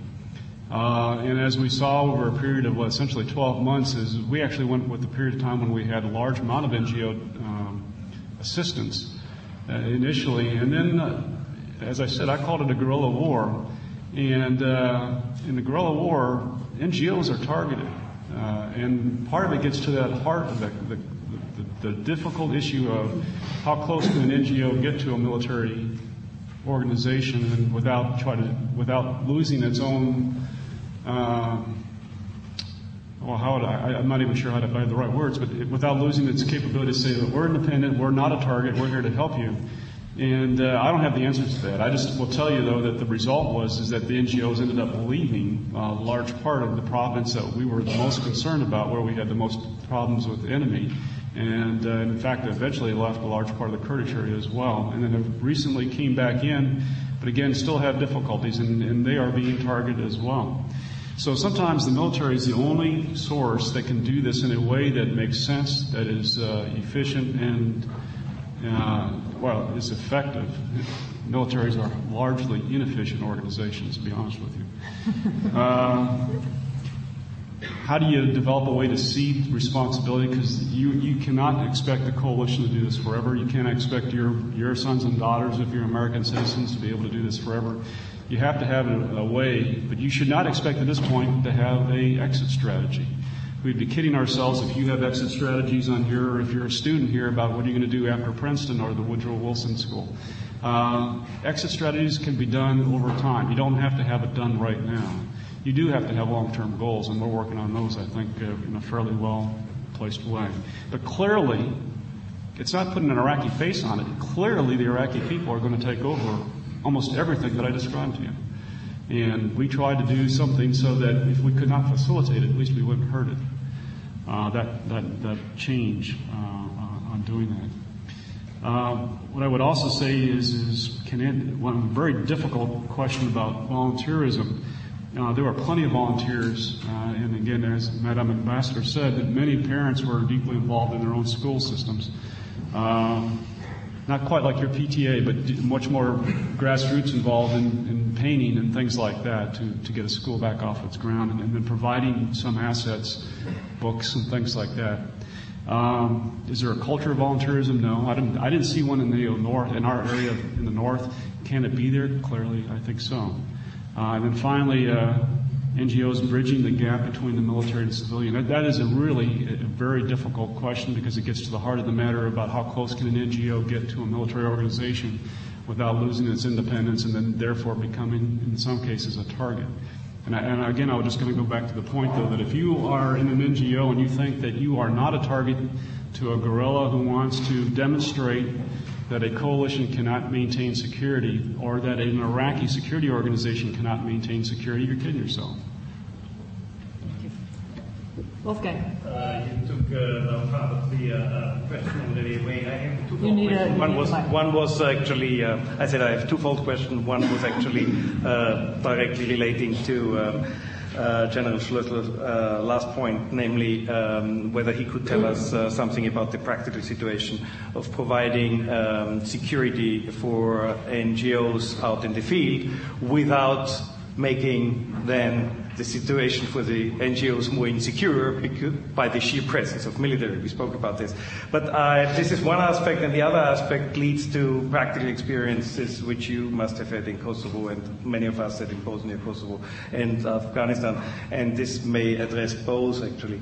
Uh, and as we saw over a period of essentially 12 months, is we actually went with the period of time when we had a large amount of NGO um, assistance uh, initially, and then, uh, as I said, I called it a guerrilla war. And uh, in the guerrilla war, NGOs are targeted. Uh, and part of it gets to that heart of the, the, the, the difficult issue of how close can an NGO get to a military organization and without try to without losing its own um, well, how would I, I'm not even sure how to find the right words, but without losing its capability to say that we're independent, we're not a target, we're here to help you. And uh, I don't have the answers to that. I just will tell you though that the result was is that the NGOs ended up leaving a large part of the province that we were the most concerned about, where we had the most problems with the enemy. And uh, in fact, eventually left a large part of the Kurdish area as well. And then have recently came back in, but again still have difficulties, and, and they are being targeted as well. So sometimes the military is the only source that can do this in a way that makes sense, that is uh, efficient, and uh, well, is effective. Militaries are largely inefficient organizations, to be honest with you. Uh, how do you develop a way to cede responsibility? Because you, you cannot expect the coalition to do this forever. You can't expect your, your sons and daughters, if you're American citizens, to be able to do this forever. You have to have a, a way, but you should not expect at this point to have a exit strategy. We'd be kidding ourselves if you have exit strategies on here, or if you're a student here about what are you going to do after Princeton or the Woodrow Wilson School. Uh, exit strategies can be done over time. You don't have to have it done right now. You do have to have long-term goals, and we're working on those, I think, uh, in a fairly well-placed way. But clearly, it's not putting an Iraqi face on it. Clearly, the Iraqi people are going to take over almost everything that I described to you. And we tried to do something so that if we could not facilitate it, at least we wouldn't hurt it. Uh, that, change uh, uh on doing that. What I would also say is, one very difficult question about volunteerism. There were plenty of volunteers, and again, as Madam Ambassador said, that many parents were deeply involved in their own school systems. Not quite like your PTA, but much more grassroots involved in, in painting and things like that to, to get a school back off its ground, and, and then providing some assets, books and things like that. Um, is there a culture of volunteerism? No, I didn't. I didn't see one in the north, in our area in the north. Can it be there? Clearly, I think so. Uh, and then finally, uh, NGOs bridging the gap between the military and civilian. That, that is a really a very difficult question because it gets to the heart of the matter about how close can an NGO get to a military organization without losing its independence and then therefore becoming, in some cases, a target. And, I, and again, I was just going to go back to the point, though, that if you are in an NGO and you think that you are not a target to a guerrilla who wants to demonstrate that a coalition cannot maintain security or that an Iraqi security organization cannot maintain security, you're kidding yourself. Wolfgang. Uh, you took uh, part of the uh, question already away. I have two you need questions. A, one was one was actually uh, I said I have twofold question. One was actually uh, directly relating to. Um, uh, General Schloesser's uh, last point, namely um, whether he could tell us uh, something about the practical situation of providing um, security for NGOs out in the field without making then the situation for the NGOs more insecure by the sheer presence of military. We spoke about this. But uh, this is one aspect, and the other aspect leads to practical experiences which you must have had in Kosovo, and many of us had in Bosnia, Kosovo, and Afghanistan. And this may address both, actually.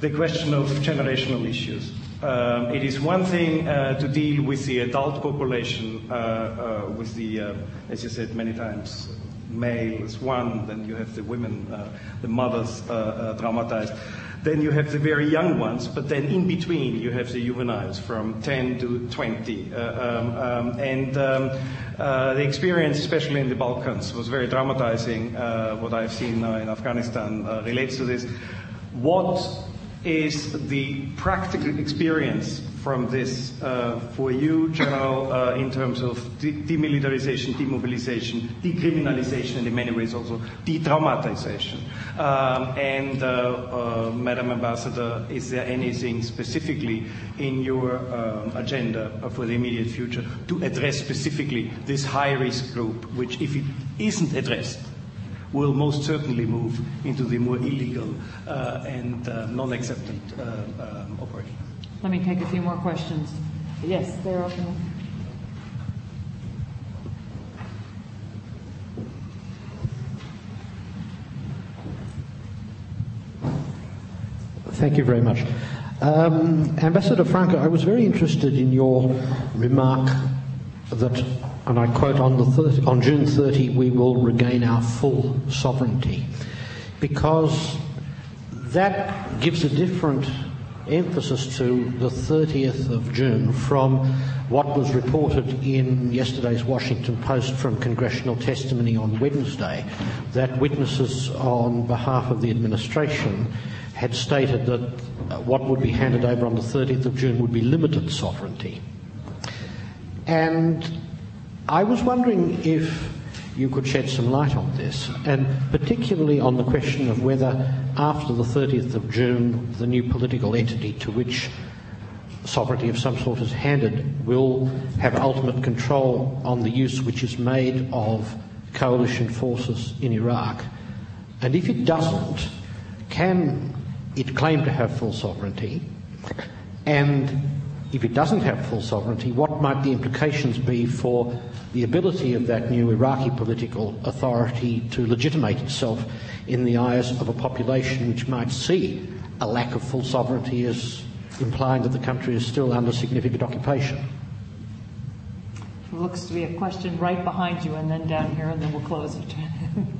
The question of generational issues. Um, it is one thing uh, to deal with the adult population, uh, uh with the, uh, as you said many times, male is one, then you have the women, uh, the mothers uh, uh, dramatized. Then you have the very young ones, but then in between you have the juveniles from 10 to 20. Uh, um, um, and um, uh, the experience, especially in the Balkans, was very dramatizing. Uh, what I've seen now in Afghanistan relates to this. What is the practical experience from this uh, for you, General, uh, in terms of de- demilitarization, demobilization, decriminalization, and in many ways also de-traumatization? Um, and, uh, Madam Ambassador, is there anything specifically in your um, agenda for the immediate future to address specifically this high-risk group, which, if it isn't addressed, will most certainly move into the more illegal uh, and uh, non-accepted uh, um, operation. Let me take a few more questions. Yes, they're open. Thank you very much. Um, Ambassador Francke, I was very interested in your remark that, and I quote, on, the 30, on June 30 we will regain our full sovereignty, because that gives a different emphasis to the 30th of June from what was reported in yesterday's Washington Post from congressional testimony on Wednesday, that witnesses on behalf of the administration had stated that what would be handed over on the 30th of June would be limited sovereignty. And I was wondering if you could shed some light on this, and particularly on the question of whether, after the 30th of June, the new political entity to which sovereignty of some sort is handed will have ultimate control on the use which is made of coalition forces in Iraq. And if it doesn't, can it claim to have full sovereignty? And if it doesn't have full sovereignty, what might the implications be for the ability of that new Iraqi political authority to legitimate itself in the eyes of a population which might see a lack of full sovereignty as implying that the country is still under significant occupation? It looks to be a question right behind you, and then down here, and then we'll close it.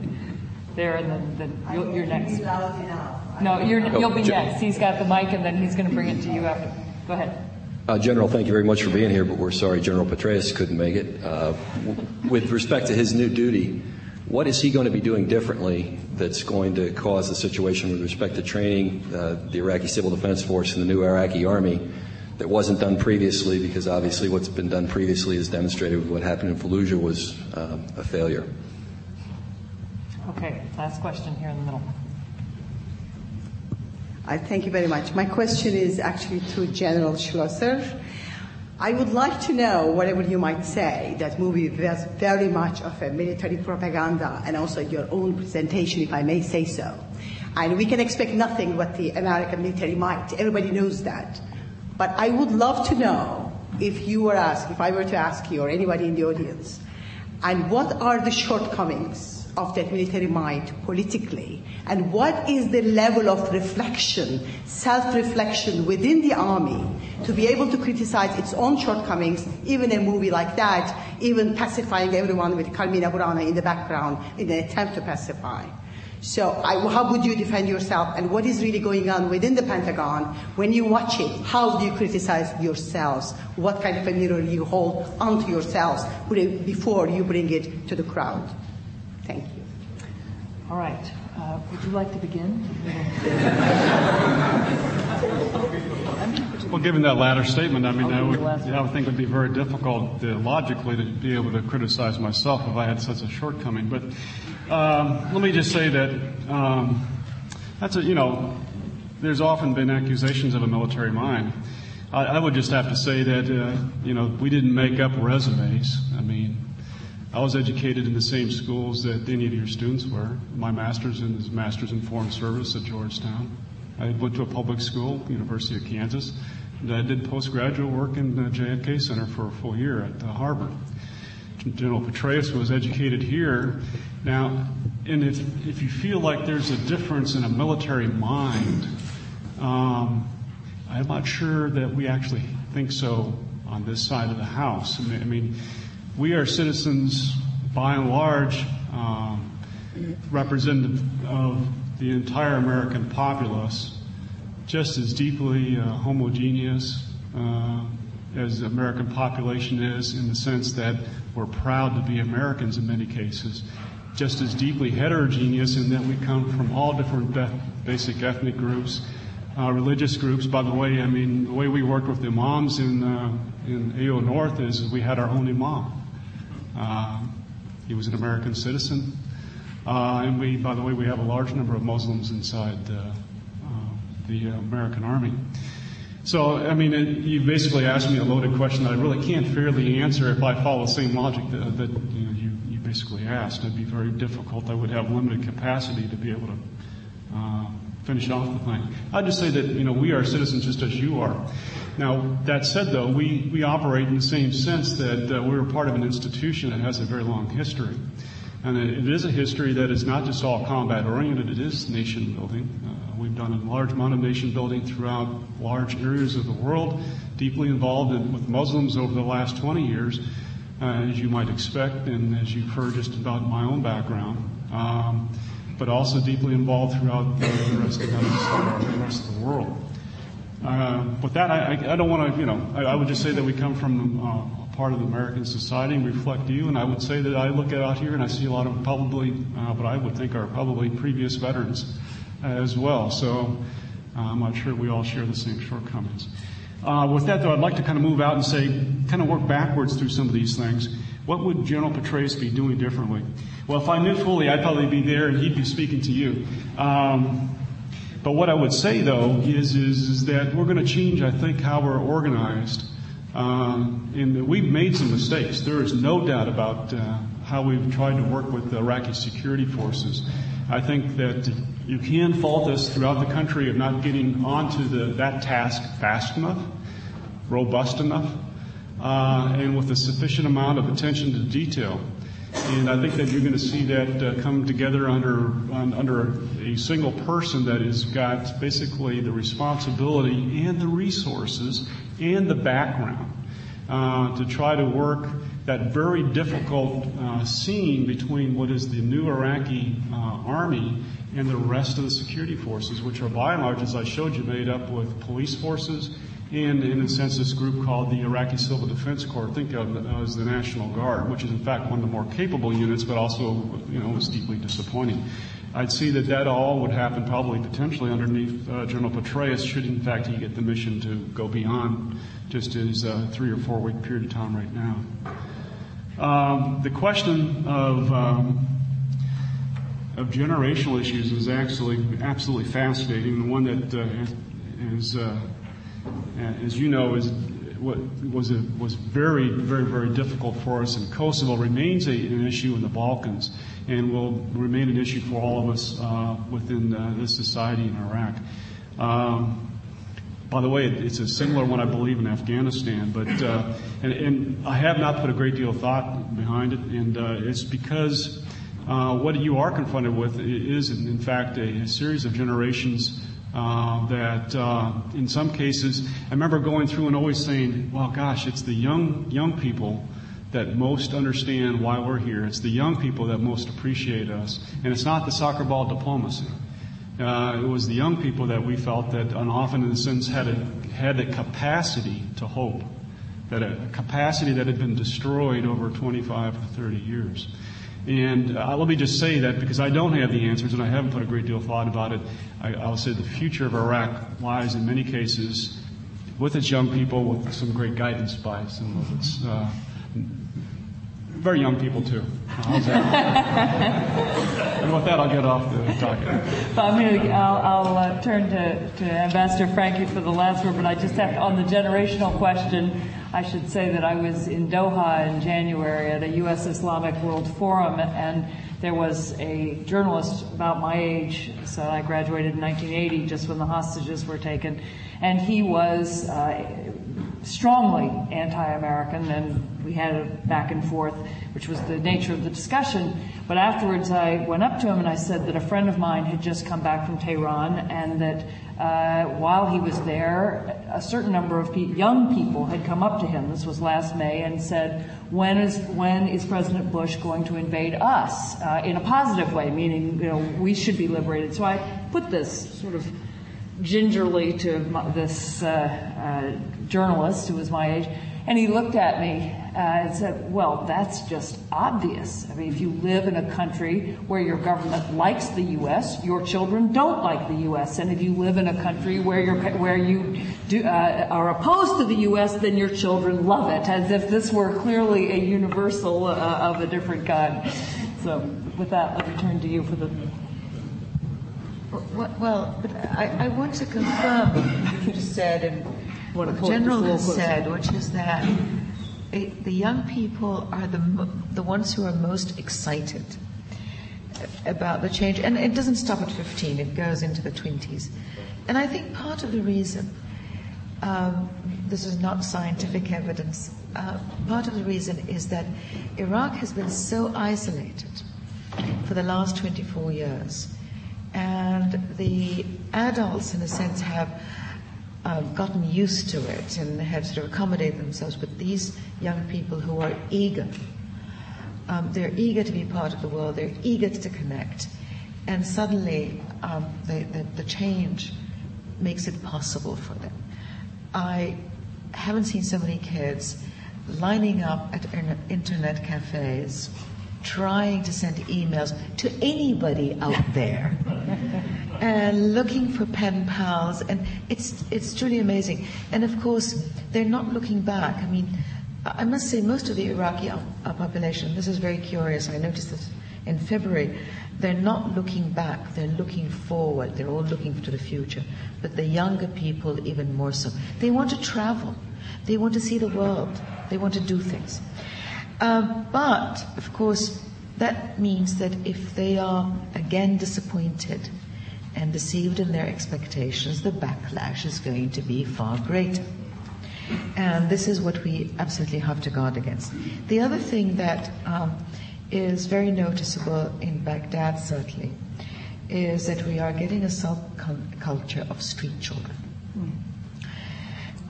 there, and then, then you are next. Loud enough. No, you will oh, be next. He's got the mic, and then he's going to bring it to you after. Go ahead. Uh, General, thank you very much for being here, but we're sorry General Petraeus couldn't make it. Uh, w- with respect to his new duty, what is he going to be doing differently that's going to cause the situation with respect to training uh, the Iraqi Civil Defense Force and the new Iraqi Army that wasn't done previously? Because obviously, what's been done previously is demonstrated with what happened in Fallujah was um, a failure. Okay, last question here in the middle. I thank you very much. My question is actually to General Schloesser. I would like to know, whatever you might say, that movie was very much of a military propaganda and also your own presentation, if I may say so. And we can expect nothing but the American military might. Everybody knows that. But I would love to know if you were asked, if I were to ask you or anybody in the audience, and what are the shortcomings of that military might politically, and what is the level of reflection, self-reflection within the army to be able to criticize its own shortcomings, even a movie like that, even pacifying everyone with Carmina Burana in the background in an attempt to pacify. So I, how would you defend yourself and what is really going on within the Pentagon when you watch it? How do you criticize yourselves? What kind of a mirror you hold onto yourselves before you bring it to the crowd? Thank you. All right. Uh, would you like to begin? Well, given that latter statement, I mean, I would, I would think it would be very difficult uh, logically to be able to criticize myself if I had such a shortcoming. But um, let me just say that um, that's a, you know, there's often been accusations of a military mind. I, I would just have to say that, uh, you know, we didn't make up resumes. I mean, I was educated in the same schools that any of your students were. My master's in is master's in foreign service at Georgetown. I went to a public school, University of Kansas. And I did postgraduate work in the JFK Center for a full year at Harvard. General Petraeus was educated here. Now, and if, if you feel like there's a difference in a military mind, um, I'm not sure that we actually think so on this side of the house. I mean, I mean we are citizens, by and large, um, representative of the entire American populace, just as deeply uh, homogeneous uh, as the American population is, in the sense that we're proud to be Americans in many cases, just as deeply heterogeneous in that we come from all different basic ethnic groups, uh, religious groups. By the way, I mean, the way we worked with imams in, uh, in AO North is we had our own imam. Uh, he was an American citizen. Uh, and we, by the way, we have a large number of Muslims inside uh, the American Army. So, I mean, it, you basically asked me a loaded question that I really can't fairly answer if I follow the same logic that, that you, know, you, you, basically asked. It'd be very difficult. I would have limited capacity to be able to uh, finish off the thing. I'd just say that, you know, we are citizens just as you are. Now, that said, though, we, we operate in the same sense that uh, we're part of an institution that has a very long history. And it is a history that is not just all combat oriented, it is nation building. Uh, we've done a large amount of nation building throughout large areas of the world, deeply involved in, with Muslims over the last 20 years, uh, as you might expect, and as you've heard just about my own background. Um, but also deeply involved throughout the rest of the, the rest of the world. Uh, with that, I, I don't want to, you know, I, I, would just say that we come from uh, a part of the American society and reflect you, and I would say that I look out here and I see a lot of probably uh, what I would think are probably previous veterans as well. So uh, I'm not sure we all share the same shortcomings. Uh, with that, though, I'd like to kind of move out and say, kind of work backwards through some of these things. What would General Petraeus be doing differently? Well, if I knew fully, I'd probably be there and he'd be speaking to you. Um, but what I would say, though, is, is, is that we're going to change, I think, how we're organized. Um, and that we've made some mistakes. There is no doubt about uh, how we've tried to work with the Iraqi security forces. I think that you can fault us throughout the country of not getting onto the, that task fast enough, robust enough, uh, and with a sufficient amount of attention to detail. And I think that you're going to see that uh, come together under under a single person that has got basically the responsibility and the resources and the background uh, to try to work that very difficult uh, scene between what is the new Iraqi uh, army and the rest of the security forces, which are by and large, as I showed you, made up with police forces and in a sense, this group called the Iraqi Civil Defense Corps, think of as the National Guard, which is in fact one of the more capable units, but also, you know, was deeply disappointing. I'd see that that all would happen probably potentially underneath uh, General Petraeus should in fact he get the mission to go beyond just his uh, three or four week period of time right now. Um, the question of um, of generational issues is actually absolutely fascinating. The one that uh, is, uh, as you know, is what was a, was very very very difficult for us in Kosovo remains a, an issue in the Balkans and will remain an issue for all of us uh, within uh, this society in Iraq. Um, by the way, it's a similar one, I believe, in Afghanistan, but uh, and, and, I have not put a great deal of thought behind it, and uh, it's because uh, what you are confronted with is, in fact, a, a series of generations uh, that, uh, in some cases, I remember going through and always saying, "Well, gosh, it's the young young people." That most understand why we're here. It's the young people that most appreciate us. And it's not the soccer ball diplomacy. Uh, it was the young people that we felt that and often in a sense had a, had a capacity to hope, that a capacity that had been destroyed over 25 to 30 years. And uh, let me just say that because I don't have the answers and I haven't put a great deal of thought about it, I, I'll say the future of Iraq lies in many cases with its young people, with some great guidance by some of its uh, very young people too. and with that, I'll get off the docket. Well, I'm gonna, I'll, I'll uh, turn to, to Ambassador Francke for the last word, but I just have on the generational question, I should say that I was in Doha in January at a U.S. Islamic World Forum, and there was a journalist about my age, so I graduated in 1980, just when the hostages were taken, and he was uh, strongly anti-American, and we had a back and forth, which was the nature of the discussion. But afterwards, I went up to him and I said that a friend of mine had just come back from Tehran, and that uh, while he was there, a certain number of pe- young people had come up to him. This was last May, and said, "When is when is President Bush going to invade us uh, in a positive way? Meaning, you know, we should be liberated." So I put this sort of gingerly to this uh, uh, journalist who was my age, and he looked at me uh, and said, Well, that's just obvious. I mean, if you live in a country where your government likes the U.S., your children don't like the U.S. And if you live in a country where, you where you do, uh, are opposed to the U.S., then your children love it, as if this were clearly a universal uh, of a different kind. So, with that, let me turn to you for the well, but I, I, want to confirm what you just said and what the General has said, which is that it, the young people are the, the ones who are most excited about the change. And it doesn't stop at 15, it goes into the 20s. And I think part of the reason, um, this is not scientific evidence, uh, part of the reason is that Iraq has been so isolated for the last 24 years and the adults, in a sense, have uh, gotten used to it and have sort of accommodated themselves. But these young people who are eager, um, they're eager to be part of the world, they're eager to connect, and suddenly um, the, the, the change makes it possible for them. I haven't seen so many kids lining up at internet cafes trying to send emails to anybody out there and looking for pen pals and it's it's truly amazing. And of course they're not looking back. I mean i must say most of the iraqi population this is very curious i noticed this in february they're not looking back. They're looking forward. They're all looking to the future. But the younger people even more so. They want to travel. They want to see the world. They want to do things. Um, but, of course, that means that if they are again disappointed and deceived in their expectations, the backlash is going to be far greater. And this is what we absolutely have to guard against. The other thing that um, is very noticeable in Baghdad, certainly, is that we are getting a subculture of street children.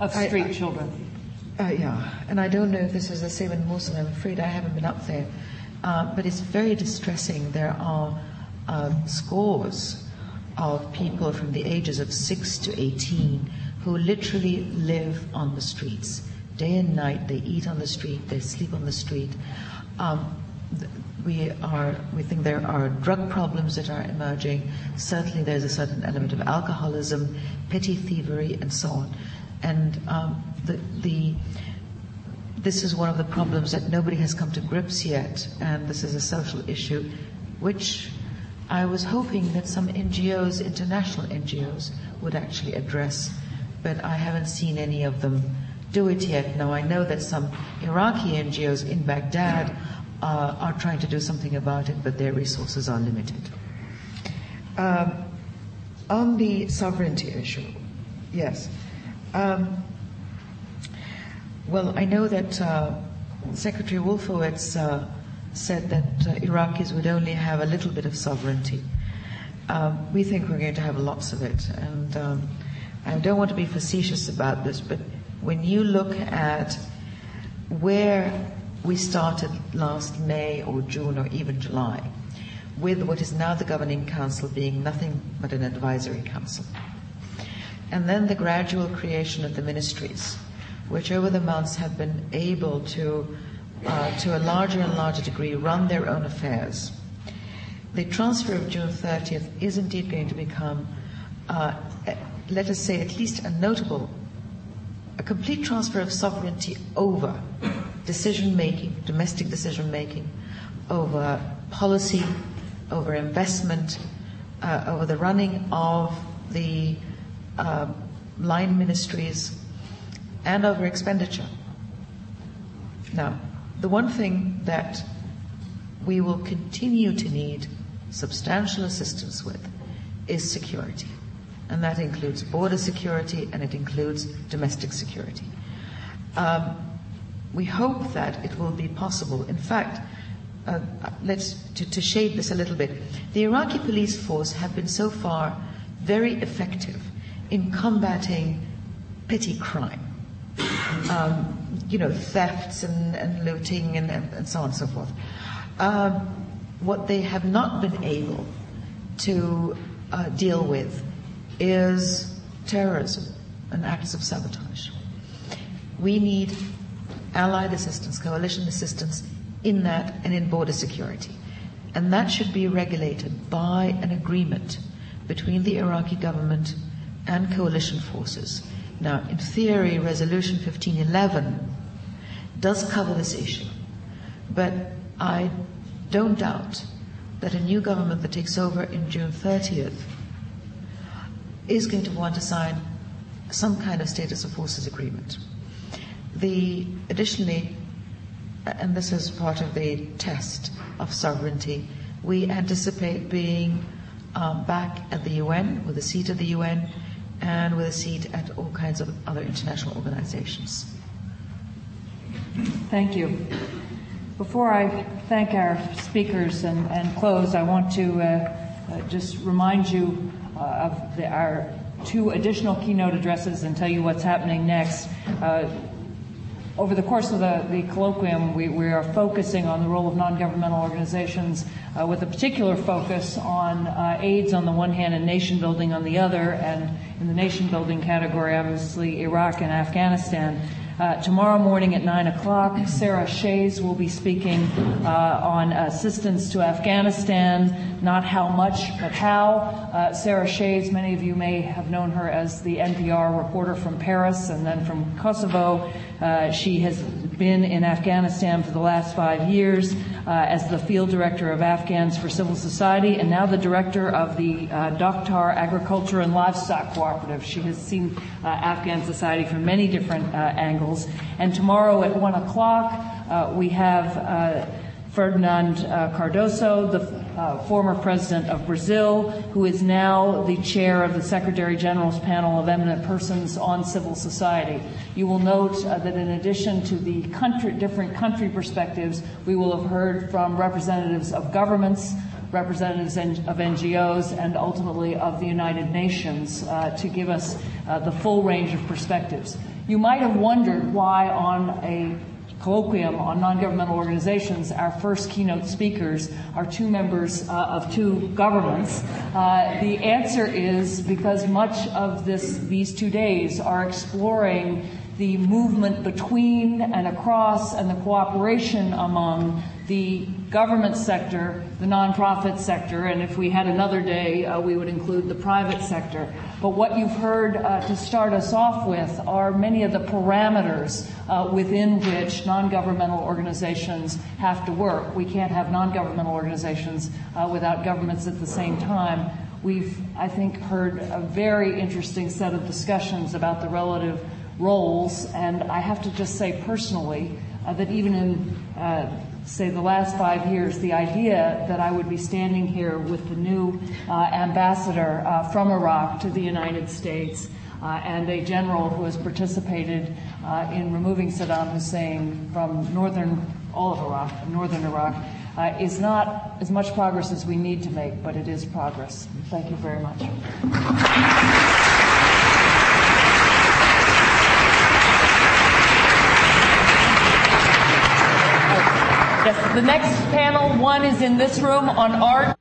Of street I, children. Uh, yeah, and I don't know if this is the same in Mosul. I'm afraid I haven't been up there, uh, but it's very distressing. There are um, scores of people from the ages of six to eighteen who literally live on the streets. Day and night, they eat on the street, they sleep on the street. Um, we are we think there are drug problems that are emerging. Certainly, there's a certain element of alcoholism, petty thievery, and so on. And um, the the this is one of the problems that nobody has come to grips yet, and this is a social issue, which I was hoping that some NGOs, international NGOs, would actually address, but I haven't seen any of them do it yet. Now I know that some Iraqi NGOs in Baghdad uh, are trying to do something about it, but their resources are limited. Um, on the sovereignty issue, yes. Um, well, I know that uh, Secretary Wolfowitz uh, said that uh, Iraqis would only have a little bit of sovereignty. Um, we think we're going to have lots of it. And um, I don't want to be facetious about this, but when you look at where we started last May or June or even July, with what is now the Governing Council being nothing but an advisory council, and then the gradual creation of the ministries, which over the months have been able to, uh, to a larger and larger degree, run their own affairs. The transfer of June 30th is indeed going to become, uh, let us say, at least a notable, a complete transfer of sovereignty over decision making, domestic decision making, over policy, over investment, uh, over the running of the uh, line ministries, and over expenditure. Now, the one thing that we will continue to need substantial assistance with is security. And that includes border security and it includes domestic security. Um, we hope that it will be possible. In fact, uh, let's to, to shade this a little bit. The Iraqi police force have been so far very effective in combating petty crime. Um, you know, thefts and, and looting and, and, so on and so forth. Um, what they have not been able to uh, deal with is terrorism and acts of sabotage. We need allied assistance, coalition assistance in that and in border security. And that should be regulated by an agreement between the Iraqi government and coalition forces. Now, in theory, Resolution 1511 does cover this issue, but I don't doubt that a new government that takes over in June 30th is going to want to sign some kind of status of forces agreement. The additionally, and this is part of the test of sovereignty, we anticipate being um, back at the UN with a seat at the UN and with a seat at all kinds of other international organizations. Thank you. Before I thank our speakers and, and close, I want to uh, uh, just remind you uh, of the, our two additional keynote addresses and tell you what's happening next. Over the course of the, the colloquium, we, we, are focusing on the role of non-governmental organizations uh, with a particular focus on uh, AIDS on the one hand and nation building on the other, and in the nation building category, obviously Iraq and Afghanistan. Uh, tomorrow morning at 9 o'clock, Sarah Chayes will be speaking uh, on assistance to Afghanistan, not how much, but how. Uh, Sarah Chayes, many of you may have known her as the NPR reporter from Paris and then from Kosovo. Uh, she has been in Afghanistan for the last five years uh, as the field director of Afghans for Civil Society and now the director of the uh, Dakhtar Agriculture and Livestock Cooperative. She has seen Afghan society from many different angles. And tomorrow at 1 o'clock, we have Fernando Cardoso, the uh, former president of Brazil, who is now the chair of the Secretary General's panel of eminent persons on civil society. You will note uh, that in addition to the country, different country perspectives, we will have heard from representatives of governments, representatives of NGOs, and ultimately of the United Nations uh, to give us uh, the full range of perspectives. You might have wondered why on a colloquium on non-governmental organizations, our first keynote speakers are two members uh, of two governments. Uh, the answer is because much of this, these two days are exploring the movement between and across and the cooperation among the government sector, the nonprofit sector, and if we had another day, uh, we would include the private sector. But what you've heard uh, to start us off with are many of the parameters uh, within which non governmental organizations have to work. We can't have non governmental organizations uh, without governments at the same time. We've, I think, heard a very interesting set of discussions about the relative roles, and I have to just say personally uh, that even in uh, say, the last five years, the idea that I would be standing here with the new uh, ambassador uh, from Iraq to the United States uh, and a general who has participated uh, in removing Saddam Hussein from northern, all of Iraq, northern Iraq, uh, is not as much progress as we need to make, but it is progress. Thank you very much. Yes, the next panel, one is in this room on art.